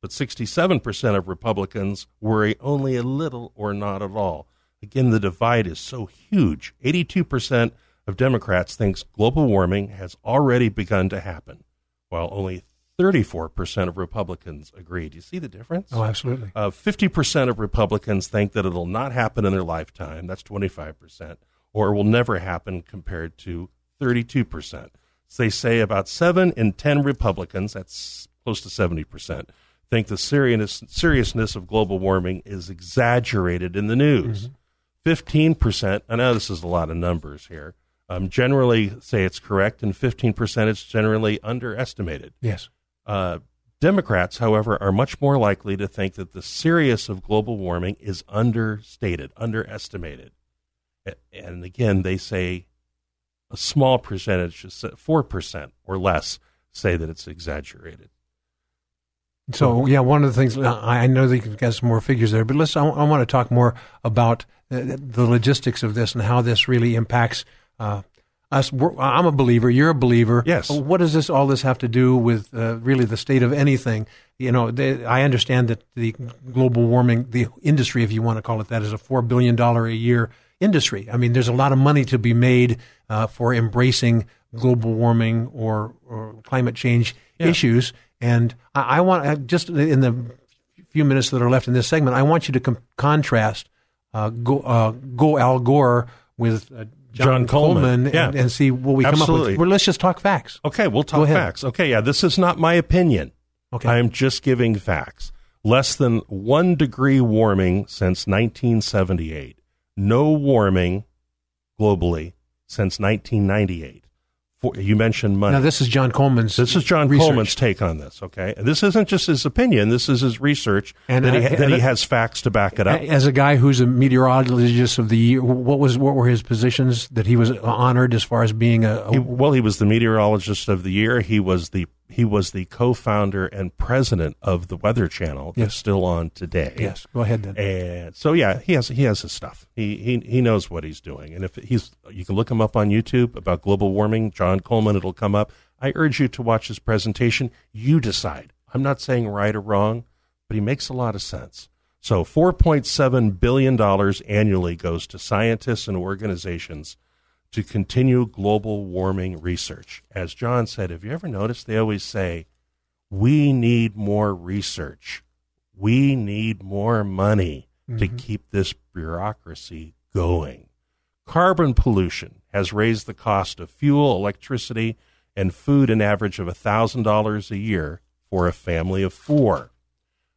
But 67% of Republicans worry only a little or not at all. Again, the divide is so huge. 82% of Democrats thinks global warming has already begun to happen, while only 34% of Republicans agree. Do you see the difference? Oh, absolutely. Uh, 50% of Republicans think that it'll not happen in their lifetime. That's 25%. Or it will never happen compared to 32%. So they say about 7 in 10 Republicans, that's close to 70%, think the serious, seriousness of global warming is exaggerated in the news. 15%, I know this is a lot of numbers here, um, generally say it's correct, and 15% is generally underestimated. Yes. Uh, Democrats, however, are much more likely to think that the seriousness of global warming is understated, underestimated. And again, they say a small percentage, 4% or less, say that it's exaggerated. So yeah, one of the things I know that you've got some more figures there, but let's. I, I want to talk more about the, the, logistics of this and how this really impacts uh, us. We're, I'm a believer. You're a believer. Yes. What does this all this have to do with uh, really the state of anything? You know, they, I understand that the global warming, the industry, if you want to call it that, is a four billion dollar a year industry. I mean, there's a lot of money to be made uh, for embracing global warming or, or climate change yeah. issues. And I, I want just in the few minutes that are left in this segment, I want you to com- contrast uh, go, uh, go Al Gore with uh, John, John, Coleman, Coleman yeah. and, and, see what we Absolutely. come up with. Well, let's just talk facts. Okay, we'll talk facts. Okay, yeah, this is not my opinion. Okay. I am just giving facts. Less than one degree warming since 1978. No warming globally since 1998 for, you mentioned money. Now, this is John Coleman's. This is John research. Coleman's take on this. Okay, and this isn't just his opinion. This is his research, and that, he, that he has facts to back it up. As a guy who's a meteorologist of the year, what was what were his positions that he was honored as far as being a? a he, well, he was the meteorologist of the year. He was the he was the co-founder and president of the Weather Channel that's yes. still on today. Yes, go ahead then. And so yeah, he has he has his stuff. He he he knows what he's doing. And if he's you can look him up on YouTube about global warming, John Coleman, it'll come up. I urge you to watch his presentation. You decide. I'm not saying right or wrong, but he makes a lot of sense. So 4.7 billion dollars annually goes to scientists and organizations to continue global warming research. As John said, have you ever noticed they always say, we need more research. We need more money mm-hmm. to keep this bureaucracy going. Carbon pollution has raised the cost of fuel, electricity, and food an average of $1,000 a year for a family of four.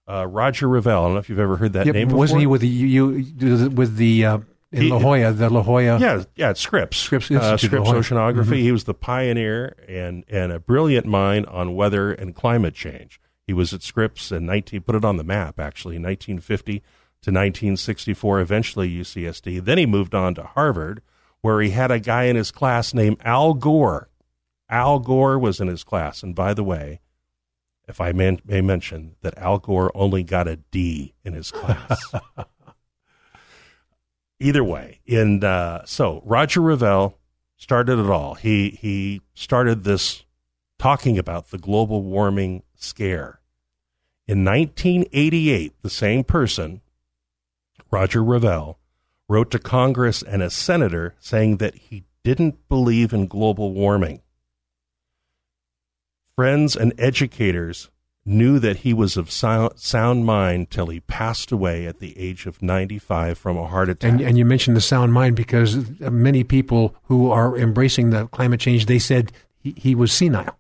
Uh, Roger Revelle, I don't know if you've ever heard that yep, name before. Wasn't he with the, you, with the uh, in he, La Jolla, the La Jolla. Yeah, yeah, Scripps. Scripps, uh, Scripps Oceanography. Mm-hmm. He was the pioneer and, and a brilliant mind on weather and climate change. He was at Scripps in 19, put it on the map actually, 1950 to 1964, eventually UCSD. Then he moved on to Harvard, where he had a guy in his class named Al Gore. Al Gore was in his class. And by the way, if I may, may mention that Al Gore only got a D in his class. either way, in uh, so Roger Revelle started it all. He he started this talking about the global warming scare. In 1988, the same person, Roger Revelle, wrote to Congress and a senator saying that he didn't believe in global warming. Friends and educators knew that he was of sound mind till he passed away at the age of 95 from a heart attack. And, and, you mentioned the sound mind because many people who are embracing the climate change, they said he, he was senile.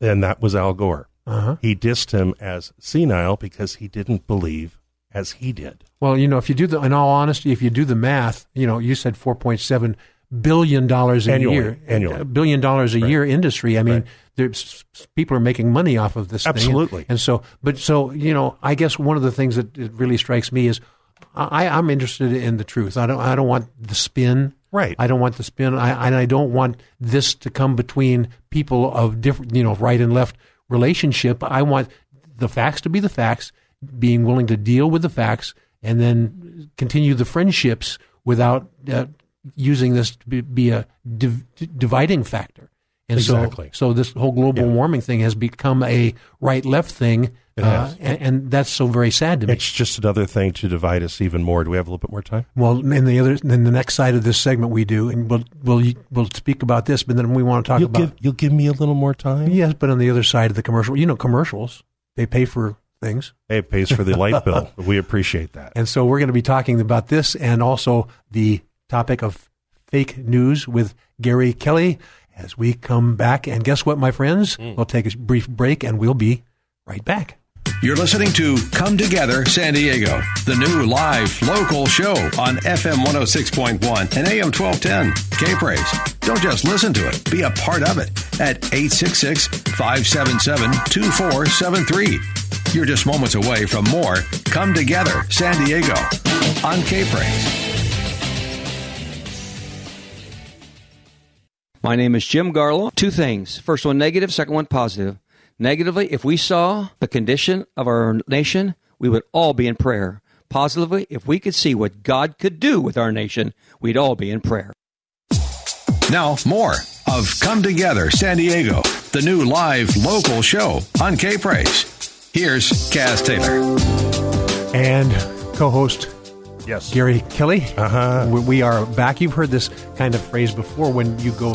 And that was Al Gore. Uh-huh. He dissed him as senile because he didn't believe as he did. Well, you know, if you do the, in all honesty, if you do the math, you know, you said 4.7 billion dollars a annually, year, annually, a billion dollars a right. year industry. I mean, right. people are making money off of this. Absolutely. Thing. And, and, so, but so you know, I guess one of the things that really strikes me is I, I'm interested in the truth. I don't. I don't want the spin. Right. I don't want the spin. I and I don't want this to come between people of different, you know, right and left relationship. I want the facts to be the facts, being willing to deal with the facts, and then continue the friendships without uh, using this to be, be a div- dividing factor. And exactly. so, so this whole global yeah. warming thing has become a right-left thing, uh, and, and, that's so very sad to me. It's just another thing to divide us even more. Do we have a little bit more time? Well, in the other, in the next side of this segment, we do, and we'll we'll we'll speak about this, but then we want to talk you'll about. Give, you'll give me a little more time. Yes, but on the other side of the commercial, you know, commercials they pay for things. Hey, it pays for the light bill. We appreciate that. And so we're going to be talking about this and also the topic of fake news with Gary Kelly as we come back. And guess what, my friends? Mm. We'll take a brief break and we'll be right back. You're listening to Come Together San Diego, the new live local show on FM 106.1 and AM 1210. K Praise. Don't just listen to it, be a part of it at 866 577 2473. You're just moments away from more Come Together San Diego on K Praise. My name is Jim Garlow. Two things. First one negative, second one positive. Negatively, if we saw the condition of our nation, we would all be in prayer. Positively, if we could see what God could do with our nation, we'd all be in prayer. Now, more of Come Together San Diego, the new live local show on K Praise. Here's Kaz Taylor. And co host Yes. Gary Kelly. Uh-huh. We, we are back. You've heard this kind of phrase before when you go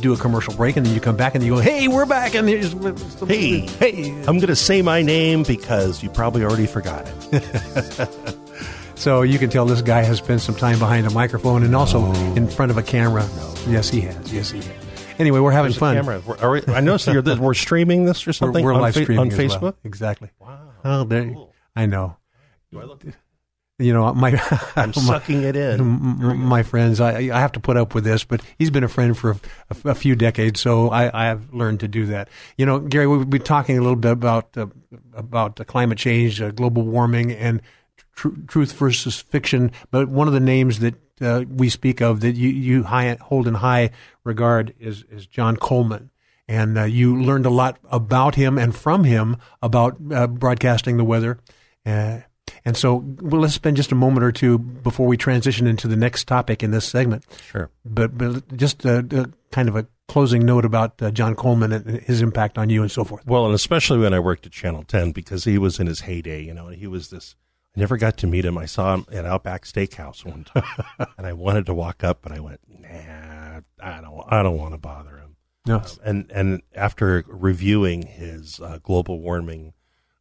do a commercial break and then you come back and you go, "Hey, we're back!" And there's Hey, hey. I'm going to say my name because you probably already forgot it. So you can tell this guy has spent some time behind a microphone and also No. in front of a camera. Yes, he has. Yes, he has. Anyway, we're having There's fun. camera. We're- we- I noticed you're, we're streaming this or We're, something we're on, live Fa- streaming on as well. Facebook. Exactly. Wow. Oh, there. I know. You know, my I'm my- sucking it in. My friends, I I have to put up with this, but he's been a friend for a, a- a few decades, so I, I have learned to do that. You know, Gary, we've been talking a little bit about uh, about uh, climate change, uh, global warming, and tr- truth versus fiction. But one of the names that uh, we speak of that you you high, hold in high regard is is John Coleman. And uh, you learned a lot about him and from him about uh, broadcasting the weather. Uh, and so well, let's spend just a moment or two before we transition into the next topic in this segment. Sure. But, but just a, a kind of a closing note about uh, John Coleman and his impact on you and so forth. Well, and especially when I worked at Channel 10 because he was in his heyday, you know, and he was this. I never got to meet him. I saw him at Outback Steakhouse one time, and I wanted to walk up, but I went, "Nah, I don't. I don't want to bother him." No. Um, and and after reviewing his uh, global warming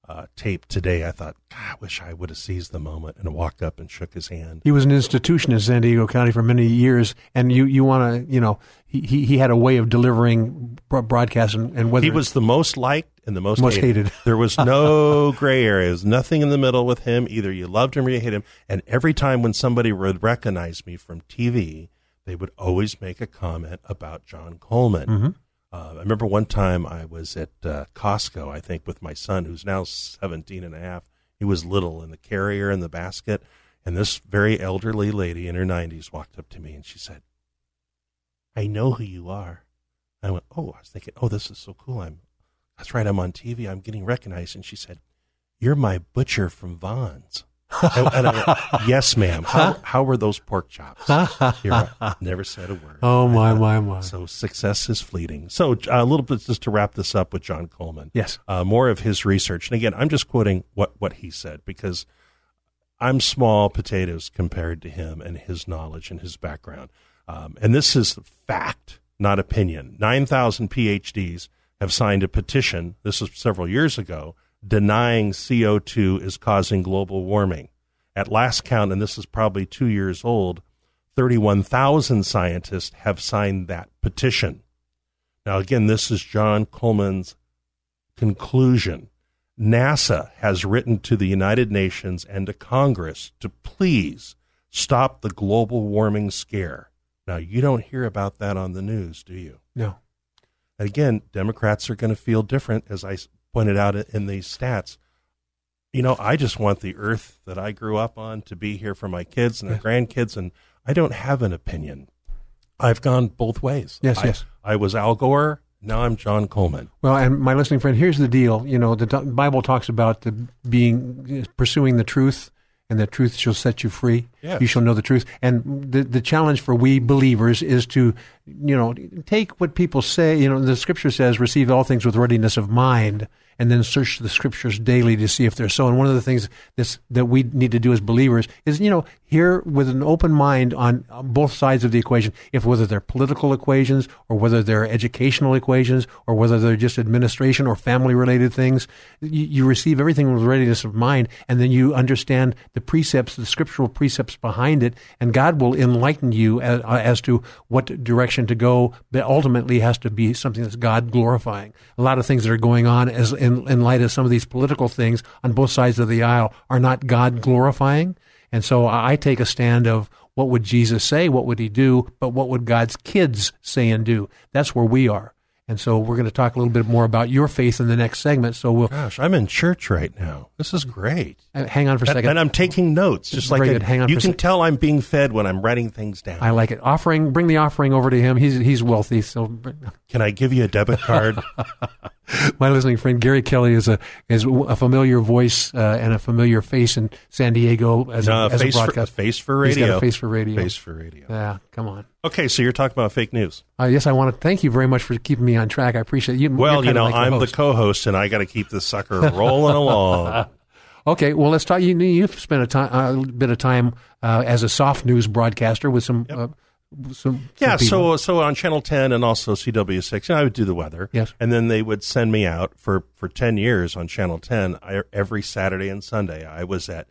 uh, tape today, I thought, I wish I would have seized the moment and walked up and shook his hand. He was an institution in San Diego County for many years, and you, you want to, you know, he, he had a way of delivering bro- broadcasts and, and whether He was the most liked and the most, Most hated. There was no gray areas, nothing in the middle with him. Either you loved him or you hated him. And every time when somebody would recognize me from TV, they would always make a comment about John Coleman. Mhm. Uh, I remember one time I was at uh, Costco, I think, with my son, who's now 17 and a half. He was little in the carrier in the basket. And this very elderly lady in her 90s walked up to me and she said, I know who you are. I went, oh, I was thinking, oh, this is so cool. I'm, that's right, I'm on TV. I'm getting recognized. And she said, you're my butcher from Vons. And, and I went, yes, ma'am. How, how were those pork chops? Here, I never said a word. Oh my my my! So success is fleeting. So uh, a little bit just to wrap this up with John Coleman. Yes. Uh, more of his research. And again, I'm just quoting what, what he said because I'm small potatoes compared to him and his knowledge and his background. Um, and this is fact, not opinion. 9,000 PhDs have signed a petition, this was several years ago, denying CO2 is causing global warming. At last count, and this is probably two years old, 31,000 scientists have signed that petition. Now, again, this is John Coleman's conclusion. NASA has written to the United Nations and to Congress to please stop the global warming scare. Now, you don't hear about that on the news, do you? No. And again, Democrats are going to feel different, as I pointed out in these stats. You know, I just want the earth that I grew up on to be here for my kids and their grandkids, and I don't have an opinion. I've gone both ways. Yes, I, yes. I was Al Gore. Now I'm John Coleman. Well, and my listening friend, here's the deal. You know, the Bible talks about the being pursuing the truth, and the truth shall set you free. Yes. You shall know the truth. And the the challenge for we believers is to, you know, take what people say. You know, the Scripture says, "Receive all things with readiness of mind." And then search the scriptures daily to see if they're so. And one of the things this, that we need to do as believers is, you know, hear with an open mind on, both sides of the equation, if whether they're political equations or whether they're educational equations or whether they're just administration or family related things. You, you receive everything with readiness of mind and then you understand the precepts, the scriptural precepts behind it, and God will enlighten you as, as to what direction to go. But ultimately, has to be something that's God glorifying. A lot of things that are going on, as in, in light of some of these political things on both sides of the aisle, are not God glorifying. And so I take a stand of what would Jesus say? What would he do? But what would God's kids say and do? That's where we are. And so we're going to talk a little bit more about your faith in the next segment. So we'll. Gosh, I'm in church right now. This is great. Uh, hang on for a second. And, and I'm taking notes, just like Very I, good. Hang on you can sec- tell I'm being fed when I'm writing things down. I like it. Offering, bring the offering over to him. He's he's wealthy. So Can I give you a debit card? my listening friend Gary Kelly is a is a familiar voice uh, and a familiar face in San Diego as No, a, as face a for- broadcast. a face for He's got a face for radio. Face for radio. Yeah, come on. okay, so you're talking about fake news. Uh, yes, I want to thank you very much for keeping me on track. I appreciate you. Well, you know, like I'm the host. co-host, and I got to keep this sucker rolling along. Okay, well, let's talk. You, you've spent a, time, a bit of time uh, as a soft news broadcaster with some, uh, some Yeah, some so so on Channel 10 and also CW6, you know, I would do the weather. Yes. And then they would send me out for, for 10 years on Channel 10. I, every Saturday and Sunday, I was at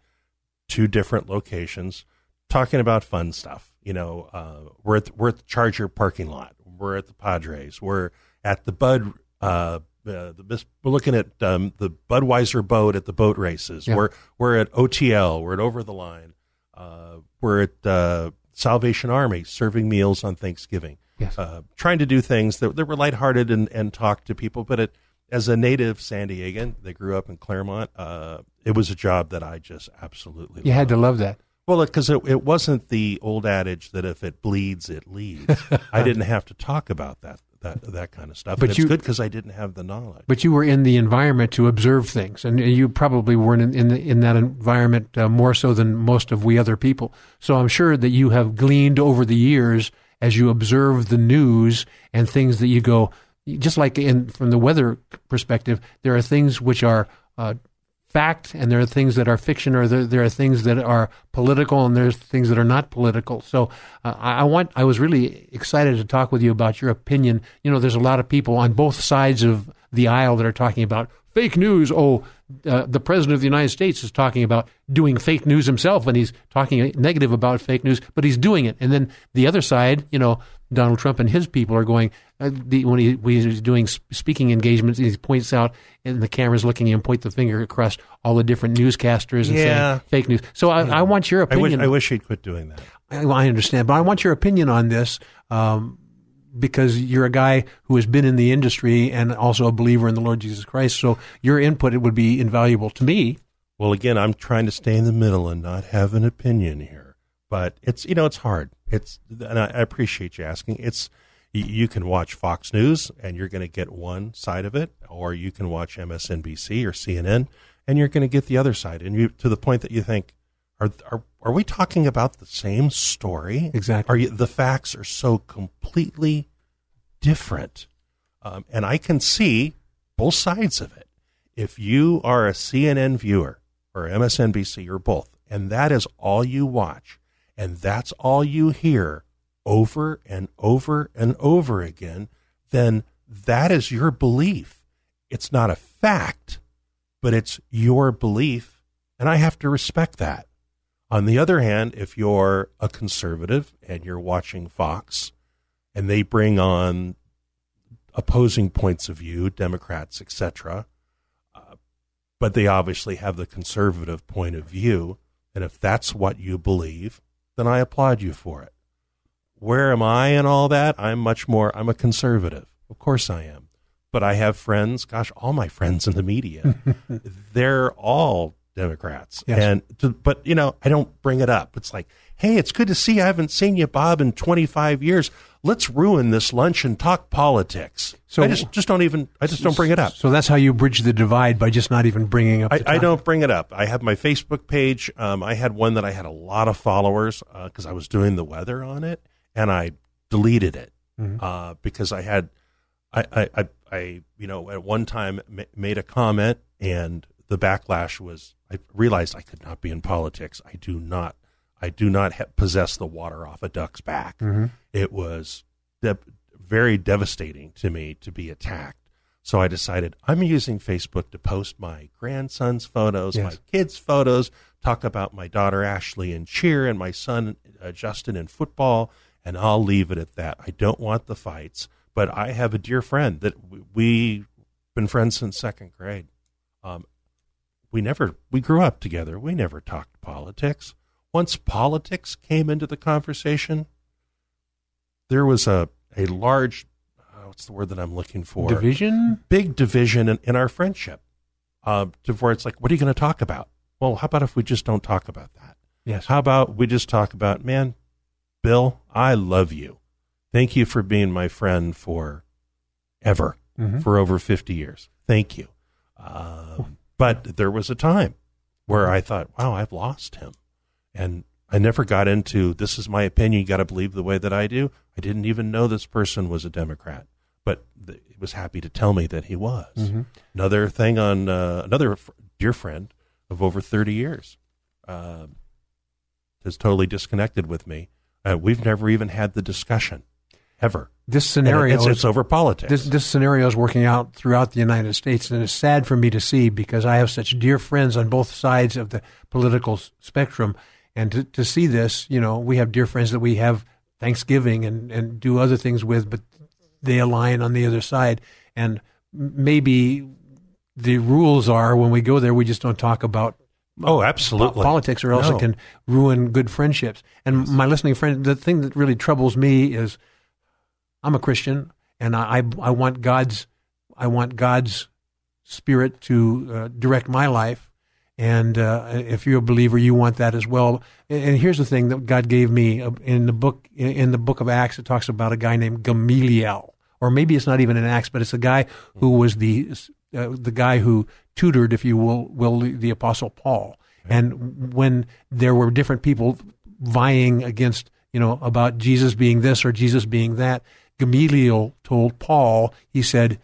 two different locations talking about fun stuff. You know, uh, we're, at, we're at the Charger parking lot. We're at the Padres. We're at the Bud. Uh, uh, the, we're looking at um, the Budweiser boat at the boat races. Yeah. We're we're at OTL. We're at Over the Line. Uh, we're at uh, Salvation Army serving meals on Thanksgiving. Yes. Uh, trying to do things that, that were lighthearted and, and talk to people. But it, as a native San Diegan, they grew up in Clairemont. Uh, it was a job that I just absolutely you had to love that. well, because it, it wasn't the old adage that if it bleeds, it leads. I didn't have to talk about that that that kind of stuff. But and it's you- good because I didn't have the knowledge. But you were in the environment to observe things, and you probably weren't in in, the, in that environment uh, more so than most of we other people. So I'm sure that you have gleaned over the years as you observe the news and things that you go, just like in from the weather perspective, there are things which are. Uh, fact and there are things that are fiction or there, there are things that are political and there's things that are not political. So uh, I, want i was really excited to talk with you about your opinion. You know there's a lot of people on both sides of the aisle that are talking about fake news. Oh uh, the president of the united states is talking about doing fake news himself and he's talking negative about fake news but he's doing it. And then the other side you know Donald Trump and his people are going uh, the, when, he, when he's doing speaking engagements. He points out, and the camera's looking at him, point the finger across all the different newscasters and Yeah. saying fake news. So I, I want your I wish opinion. I wish he'd quit doing that. I, I understand, but I want your opinion on this um, because you're a guy who has been in the industry and also a believer in the Lord Jesus Christ. So your input it would be invaluable to me. Well, again, I'm trying to stay in the middle and not have an opinion here. But it's you know it's hard. It's and I appreciate you asking. It's you can watch Fox News and you're going to get one side of it, or you can watch MSNBC or CNN and you're going to get the other side. And you to the point that you think, are are are we talking about the same story? Exactly. Are you, the facts are so completely different, um, and I can see both sides of it. If you are a CNN viewer or MSNBC or both, and that is all you watch, and that's all you hear over and over and over again, then that is your belief. It's not a fact, but it's your belief, and I have to respect that. On the other hand, if you're a conservative and you're watching Fox and they bring on opposing points of view, Democrats, etc., uh, but they obviously have the conservative point of view, and if that's what you believe, then I applaud you for it. Where am I in all that? I'm much more, I'm a conservative. Of course I am. But I have friends, gosh, all my friends in the media, they're all Democrats. Yes. And to, but you know, I don't bring it up. It's like, hey, it's good to see you. I haven't seen you, Bob, in 25 years. Let's ruin this lunch and talk politics. So- I just just don't even. I just don't bring it up. So that's how you bridge the divide by just not even bringing up. I, I don't bring it up. I have my Facebook page. Um, I had one that I had a lot of followers because I was doing the weather on it, and I deleted it Mhm. uh, because I had, I, I, I, I, you know, at one time ma- made a comment, and the backlash was I realized I could not be in politics. I do not, I do not ha- possess the water off a duck's back. Mhm. It was de- very devastating to me to be attacked. So I decided I'm using Facebook to post my grandson's photos, Yes. my kids' photos, talk about my daughter Ashley in cheer and my son uh, Justin in football, and I'll leave it at that. I don't want the fights, but I have a dear friend that w- we've been friends since second grade. Um, we never we grew up together. We never talked politics. Once politics came into the conversation, there was a a large uh, what's the word that I'm looking for Division? big division in, in our friendship. Uh, to where it's like, what are you going to talk about? Well, how about if we just don't talk about that? Yes. How about we just talk about, man, Bill, I love you. Thank you for being my friend for ever, Mhm. for over 50 years. Thank you. Um, but there was a time where I thought, wow, I've lost him. And I never got into this is my opinion. You got to believe the way that I do. I didn't even know this person was a Democrat, but th- he was happy to tell me that he was. Mhm. Another thing on uh, another f- dear friend of over 30 years um is totally disconnected with me. Uh, we've never even had the discussion ever. This scenario it's, is- it's over politics. This, this scenario is working out throughout the United States, and it's sad for me to see because I have such dear friends on both sides of the political spectrum. And to, to see this, you know, we have dear friends that we have Thanksgiving and, and do other things with, but they align on the other side. And maybe the rules are when we go there, we just don't talk about Oh, absolutely. politics, or else No. it can ruin good friendships. And my listening friend, the thing that really troubles me is I'm a Christian, and I, I, I want God's I want God's spirit to uh, direct my life. And uh, if you're a believer, you want that as well. And here's the thing that God gave me uh, in the book in- the book of Acts. It talks about a guy named Gamaliel, or maybe it's not even in Acts, but it's a guy who was the uh, the guy who tutored, if you will, will the apostle Paul. And when there were different people vying against, you know, about Jesus being this or Jesus being that, Gamaliel told Paul, he said,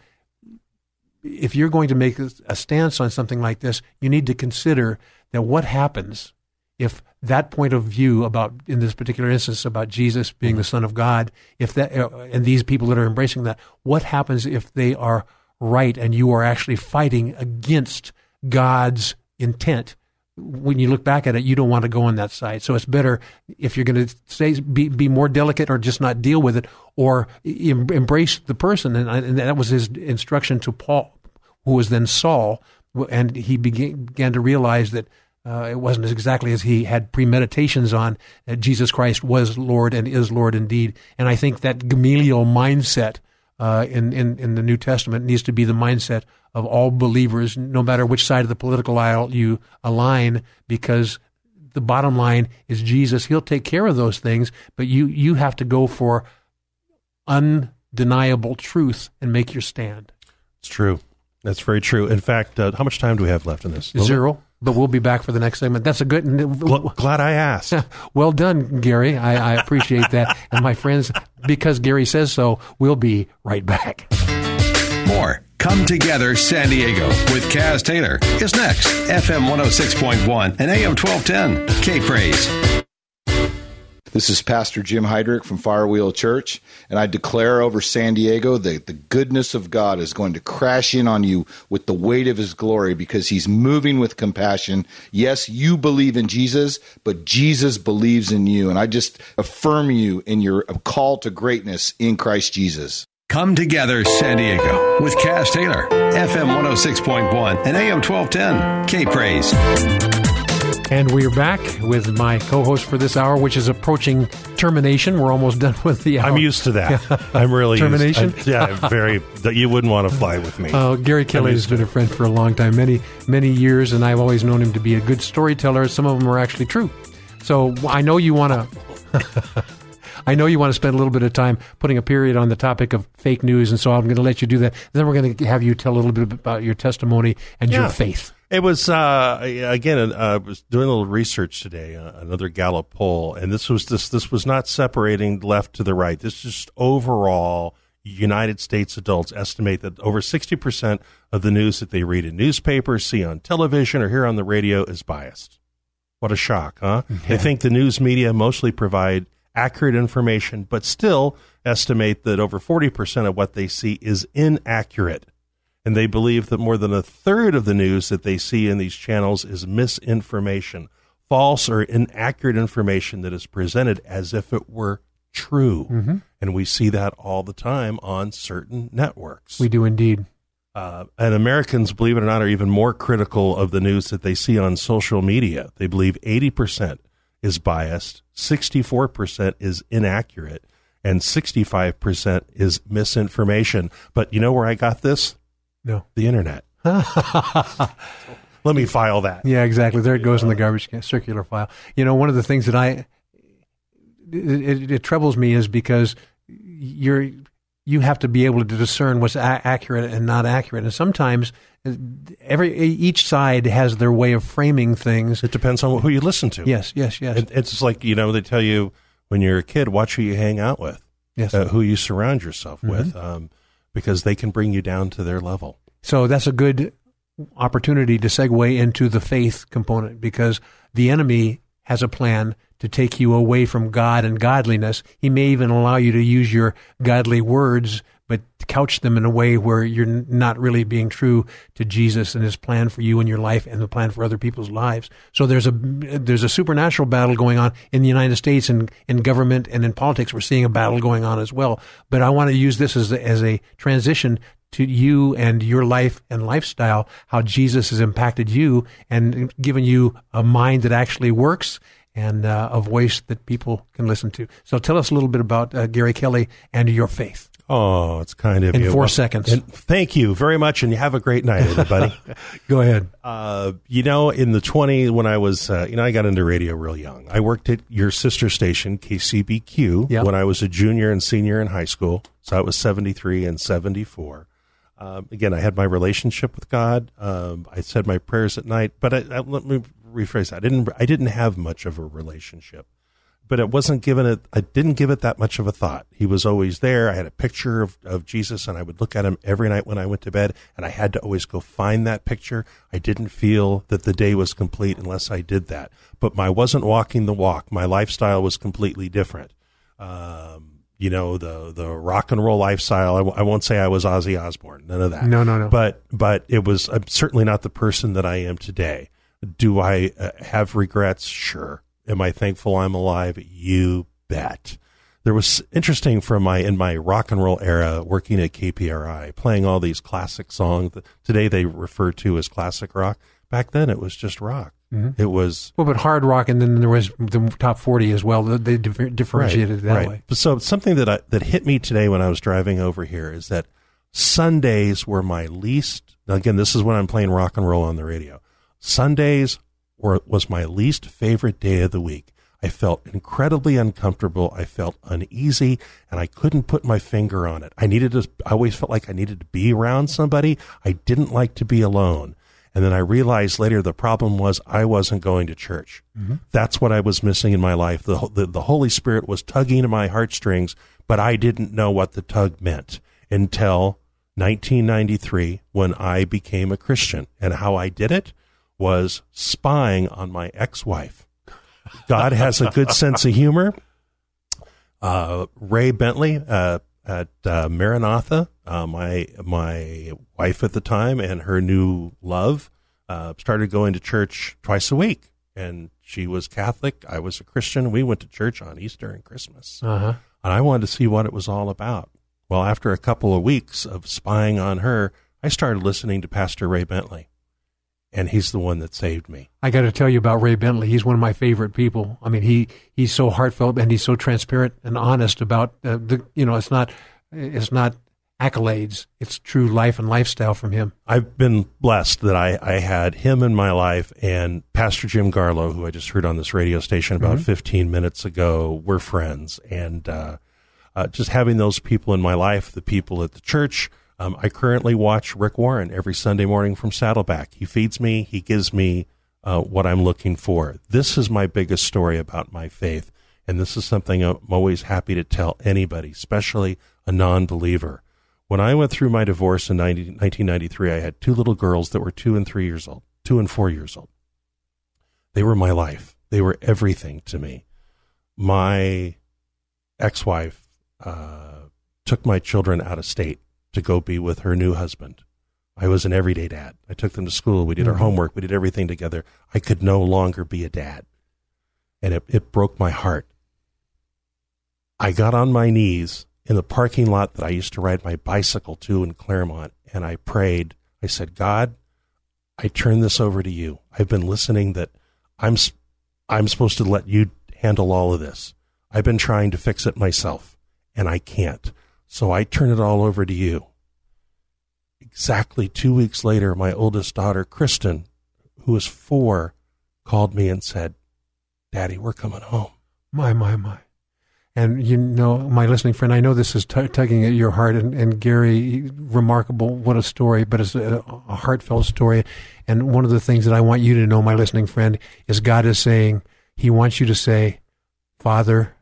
if you're going to make a stance on something like this, you need to consider that what happens if that point of view about, in this particular instance, about Jesus being the Son of God, if that, uh, and these people that are embracing that, what happens if they are right and you are actually fighting against God's intent? When you look back at it, you don't want to go on that side. So it's better if you're going to say be be more delicate or just not deal with it, or em- embrace the person. And, and that was his instruction to Paul, who was then Saul, and he began, began to realize that uh, it wasn't as exactly as he had premeditations on that Jesus Christ was Lord and is Lord indeed. And I think that Gamaliel mindset uh, in, in in the New Testament needs to be the mindset of all believers, no matter which side of the political aisle you align, because the bottom line is Jesus. He'll take care of those things, but you you have to go for undeniable truth and make your stand. It's true. That's very true. In fact, uh, how much time do we have left in this? Zero. But we'll be back for the next segment. That's a good. glad I asked. well done, Gary. I, I appreciate that. And my friends, because Gary says so, we'll be right back. More Come Together San Diego with Kaz Taylor is next. FM 106.1 and AM 1210. K Praise. This is Pastor Jim Heidrich from Firewheel Church, and I declare over San Diego that the goodness of God is going to crash in on you with the weight of His glory because He's moving with compassion. Yes, you believe in Jesus, but Jesus believes in you, and I just affirm you in your call to greatness in Christ Jesus. Come Together San Diego with Kaz Taylor. FM 106.1 and AM 1210. K Praise. And we're back with my co-host for this hour, which is approaching termination. We're almost done with the hour. I'm used to that. I'm really used- termination. I'm- yeah, very. That you wouldn't want to fly with me. Uh, Gary Kelly has been a friend for a long time, many many years, and I've always known him to be a good storyteller. Some of them are actually true. So I know you want to. I know you want to spend a little bit of time putting a period on the topic of fake news, and so I'm going to let you do that. Then we're going to have you tell a little bit about your testimony and your faith. It was uh, again. uh, I was doing a little research today. Uh, another Gallup poll, and this was this. This was not separating left to the right. This is just overall. United States adults estimate that over sixty percent of the news that they read in newspapers, see on television, or hear on the radio is biased. What a shock, huh? They think the news media mostly provide accurate information, but still estimate that over 40% of what they see is inaccurate. And they believe that more than a third of the news that they see in these channels is misinformation. false or inaccurate information that is presented as if it were true. Mm-hmm. And we see that all the time on certain networks. We do indeed. Uh, and Americans, believe it or not, are even more critical of the news that they see on social media. They believe 80% is biased, 64% is inaccurate, and 65% is misinformation. But you know where I got this? No. The internet. Let me file that. Yeah, exactly. There it goes in the garbage can, circular file. You know, one of the things that I it, it, it troubles me is because you're you have to be able to discern what's a- accurate and not accurate, and sometimes every each side has their way of framing things. It depends on who you listen to. Yes, yes, yes. It, it's like you know they tell you when you're a kid, watch who you hang out with, Yes. uh, who you surround yourself with, Mhm. um, because they can bring you down to their level. So that's a good opportunity to segue into the faith component because the enemy has a plan to take you away from God and godliness. He may even allow you to use your godly words, but couch them in a way where you're not really being true to Jesus and His plan for you and your life and the plan for other people's lives. So there's a there's a supernatural battle going on in the United States and in government and in politics. We're seeing a battle going on as well. But I want to use this as a, as a transition to you and your life and lifestyle, how Jesus has impacted you and given you a mind that actually works and uh, a voice that people can listen to. So tell us a little bit about uh, Gary Kelly and your faith. Oh, it's kind of In you. four Well, seconds. and thank you very much, and you have a great night, everybody. Go ahead. Uh, you know, in the 20, when I was, uh, you know, I got into radio real young. I worked at your sister station, KCBQ, Yeah. when I was a junior and senior in high school. So I was 73 and 74. Um, again, I had my relationship with God. Um, I said my prayers at night, but I, I, let me rephrase that. I didn't, I didn't have much of a relationship, but it wasn't given it, I didn't give it that much of a thought. He was always there. I had a picture of, of Jesus and I would look at him every night when I went to bed and I had to always go find that picture. I didn't feel that the day was complete unless I did that, but I wasn't walking the walk. My lifestyle was completely different. Um, you know the the rock and roll lifestyle. I, w- I won't say I was Ozzy Osbourne, none of that. No, no, no. But but it was. I'm certainly not the person that I am today. Do I uh, have regrets? Sure. Am I thankful I'm alive? You bet. There was interesting from my in my rock and roll era working at KPRI, playing all these classic songs that today they refer to as classic rock. Back then, it was just rock. Mhm. It was Well, but hard rock, and then there was the top 40 as well. They differentiated it that right. way. So something that I, that hit me today when I was driving over here is that Sundays were my least. Again, this is when I'm playing rock and roll on the radio. Sundays were was my least favorite day of the week. I felt incredibly uncomfortable. I felt uneasy, and I couldn't put my finger on it. I needed to. I always felt like I needed to be around somebody. I didn't like to be alone. And then I realized later the problem was I wasn't going to church. That's what I was missing in my life. The, the, the Holy Spirit was tugging at my heartstrings, but I didn't know what the tug meant until 1993 when I became a Christian. And how I did it was spying on my ex wife. God has a good sense of humor. Uh, Ray Bentley uh, at uh, Maranatha, uh, my my wife at the time, and her new love uh, started going to church twice a week, and she was Catholic. I was a Christian. We went to church on Easter and Christmas, Uh-huh. and I wanted to see what it was all about. Well, after a couple of weeks of spying on her, I started listening to Pastor Ray Bentley, and he's the one that saved me. I got to tell you about Ray Bentley. He's one of my favorite people. I mean, he he's so heartfelt and he's so transparent and honest about uh, the. You know, it's not it's not accolades. It's true life and lifestyle from him. I've been blessed that I, I had him in my life and Pastor Jim Garlow, who I just heard on this radio station about Mhm. 15 minutes ago. We're friends. And uh, uh, just having those people in my life, the people at the church. Um, I currently watch Rick Warren every Sunday morning from Saddleback. He feeds me, he gives me uh, what I'm looking for. This is my biggest story about my faith. And this is something I'm always happy to tell anybody, especially a non believer. When I went through my divorce in 90, 1993, I had two little girls that were two and three years old, two and four years old. They were my life. They were everything to me. My ex wife uh, took my children out of state to go be with her new husband. I was an everyday dad. I took them to school. We did our Mhm. homework. We did everything together. I could no longer be a dad. and it, it broke my heart. I got on my knees in the parking lot that I used to ride my bicycle to in Clairemont, and I prayed. I said, God, I turn this over to you. I've been listening that I'm I'm supposed to let you handle all of this. I've been trying to fix it myself, and I can't. So I turn it all over to you. Exactly two weeks later, my oldest daughter, Kristen, who was four, called me and said, Daddy, we're coming home. My, my, my. And you know, my listening friend, I know this is t- tugging at your heart, and, and, Gary, remarkable, what a story, but it's a, a heartfelt story. And one of the things that I want you to know, my listening friend, is God is saying, He wants you to say, Father,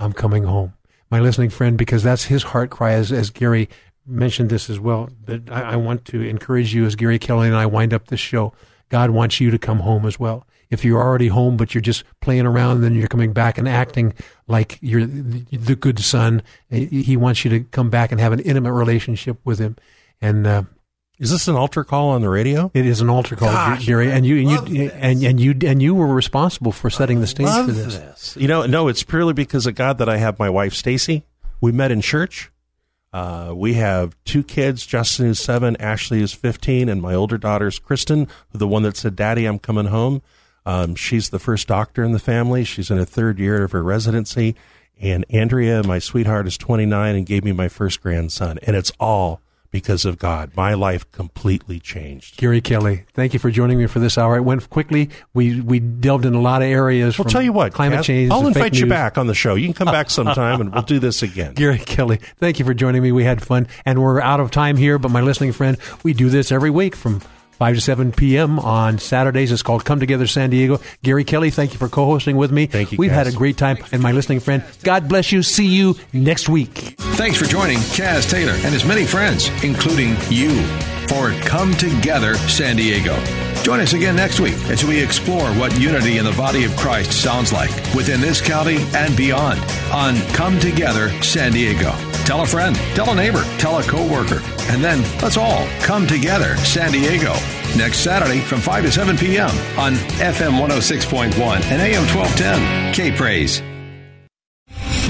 I'm coming home. My listening friend, because that's his heart cry, as, as Gary mentioned this as well. But I, I want to encourage you, as Gary Kelly and I wind up this show, God wants you to come home as well if you're already home but you're just playing around then you're coming back and acting like you're the good son he wants you to come back and have an intimate relationship with him and uh, is this an altar call on the radio? It is an altar call, Gosh, Jerry, and you and you and, and, you and you were responsible for setting the stage for this. this. You know, no, it's purely because of God that I have my wife Stacy. We met in church. Uh, we have two kids. Justin is seven, Ashley is fifteen, and my older daughter is Kristen, the one that said, "Daddy, I'm coming home." Um, she's the first doctor in the family. She's in her third year of her residency. And Andrea, my sweetheart, is 29 and gave me my first grandson. And it's all because of God. My life completely changed. Gary Kelly, thank you for joining me for this hour. It went quickly. We we delved in a lot of areas. I'll tell you what, climate Kaz, change. I'll invite you back on the show. You can come back sometime and we'll do this again. Gary Kelly, thank you for joining me. We had fun, and we're out of time here. But my listening friend, we do this every week from 5 to 7 p.m. on Saturdays. It's called Come Together San Diego. Gary Kelly, thank you for co hosting with me. Thank you. We've Kaz. had a great time. And my listening friend, God bless you. See you next week. Thanks for joining Kaz Taylor and his many friends, including you, for Come Together San Diego. Join us again next week as we explore what unity in the body of Christ sounds like within this county and beyond on Come Together San Diego. Tell a friend, tell a neighbor, tell a coworker, and then let's all come together San Diego next Saturday from 5 to 7 p.m. on FM 106.1 and AM 1210. K Praise.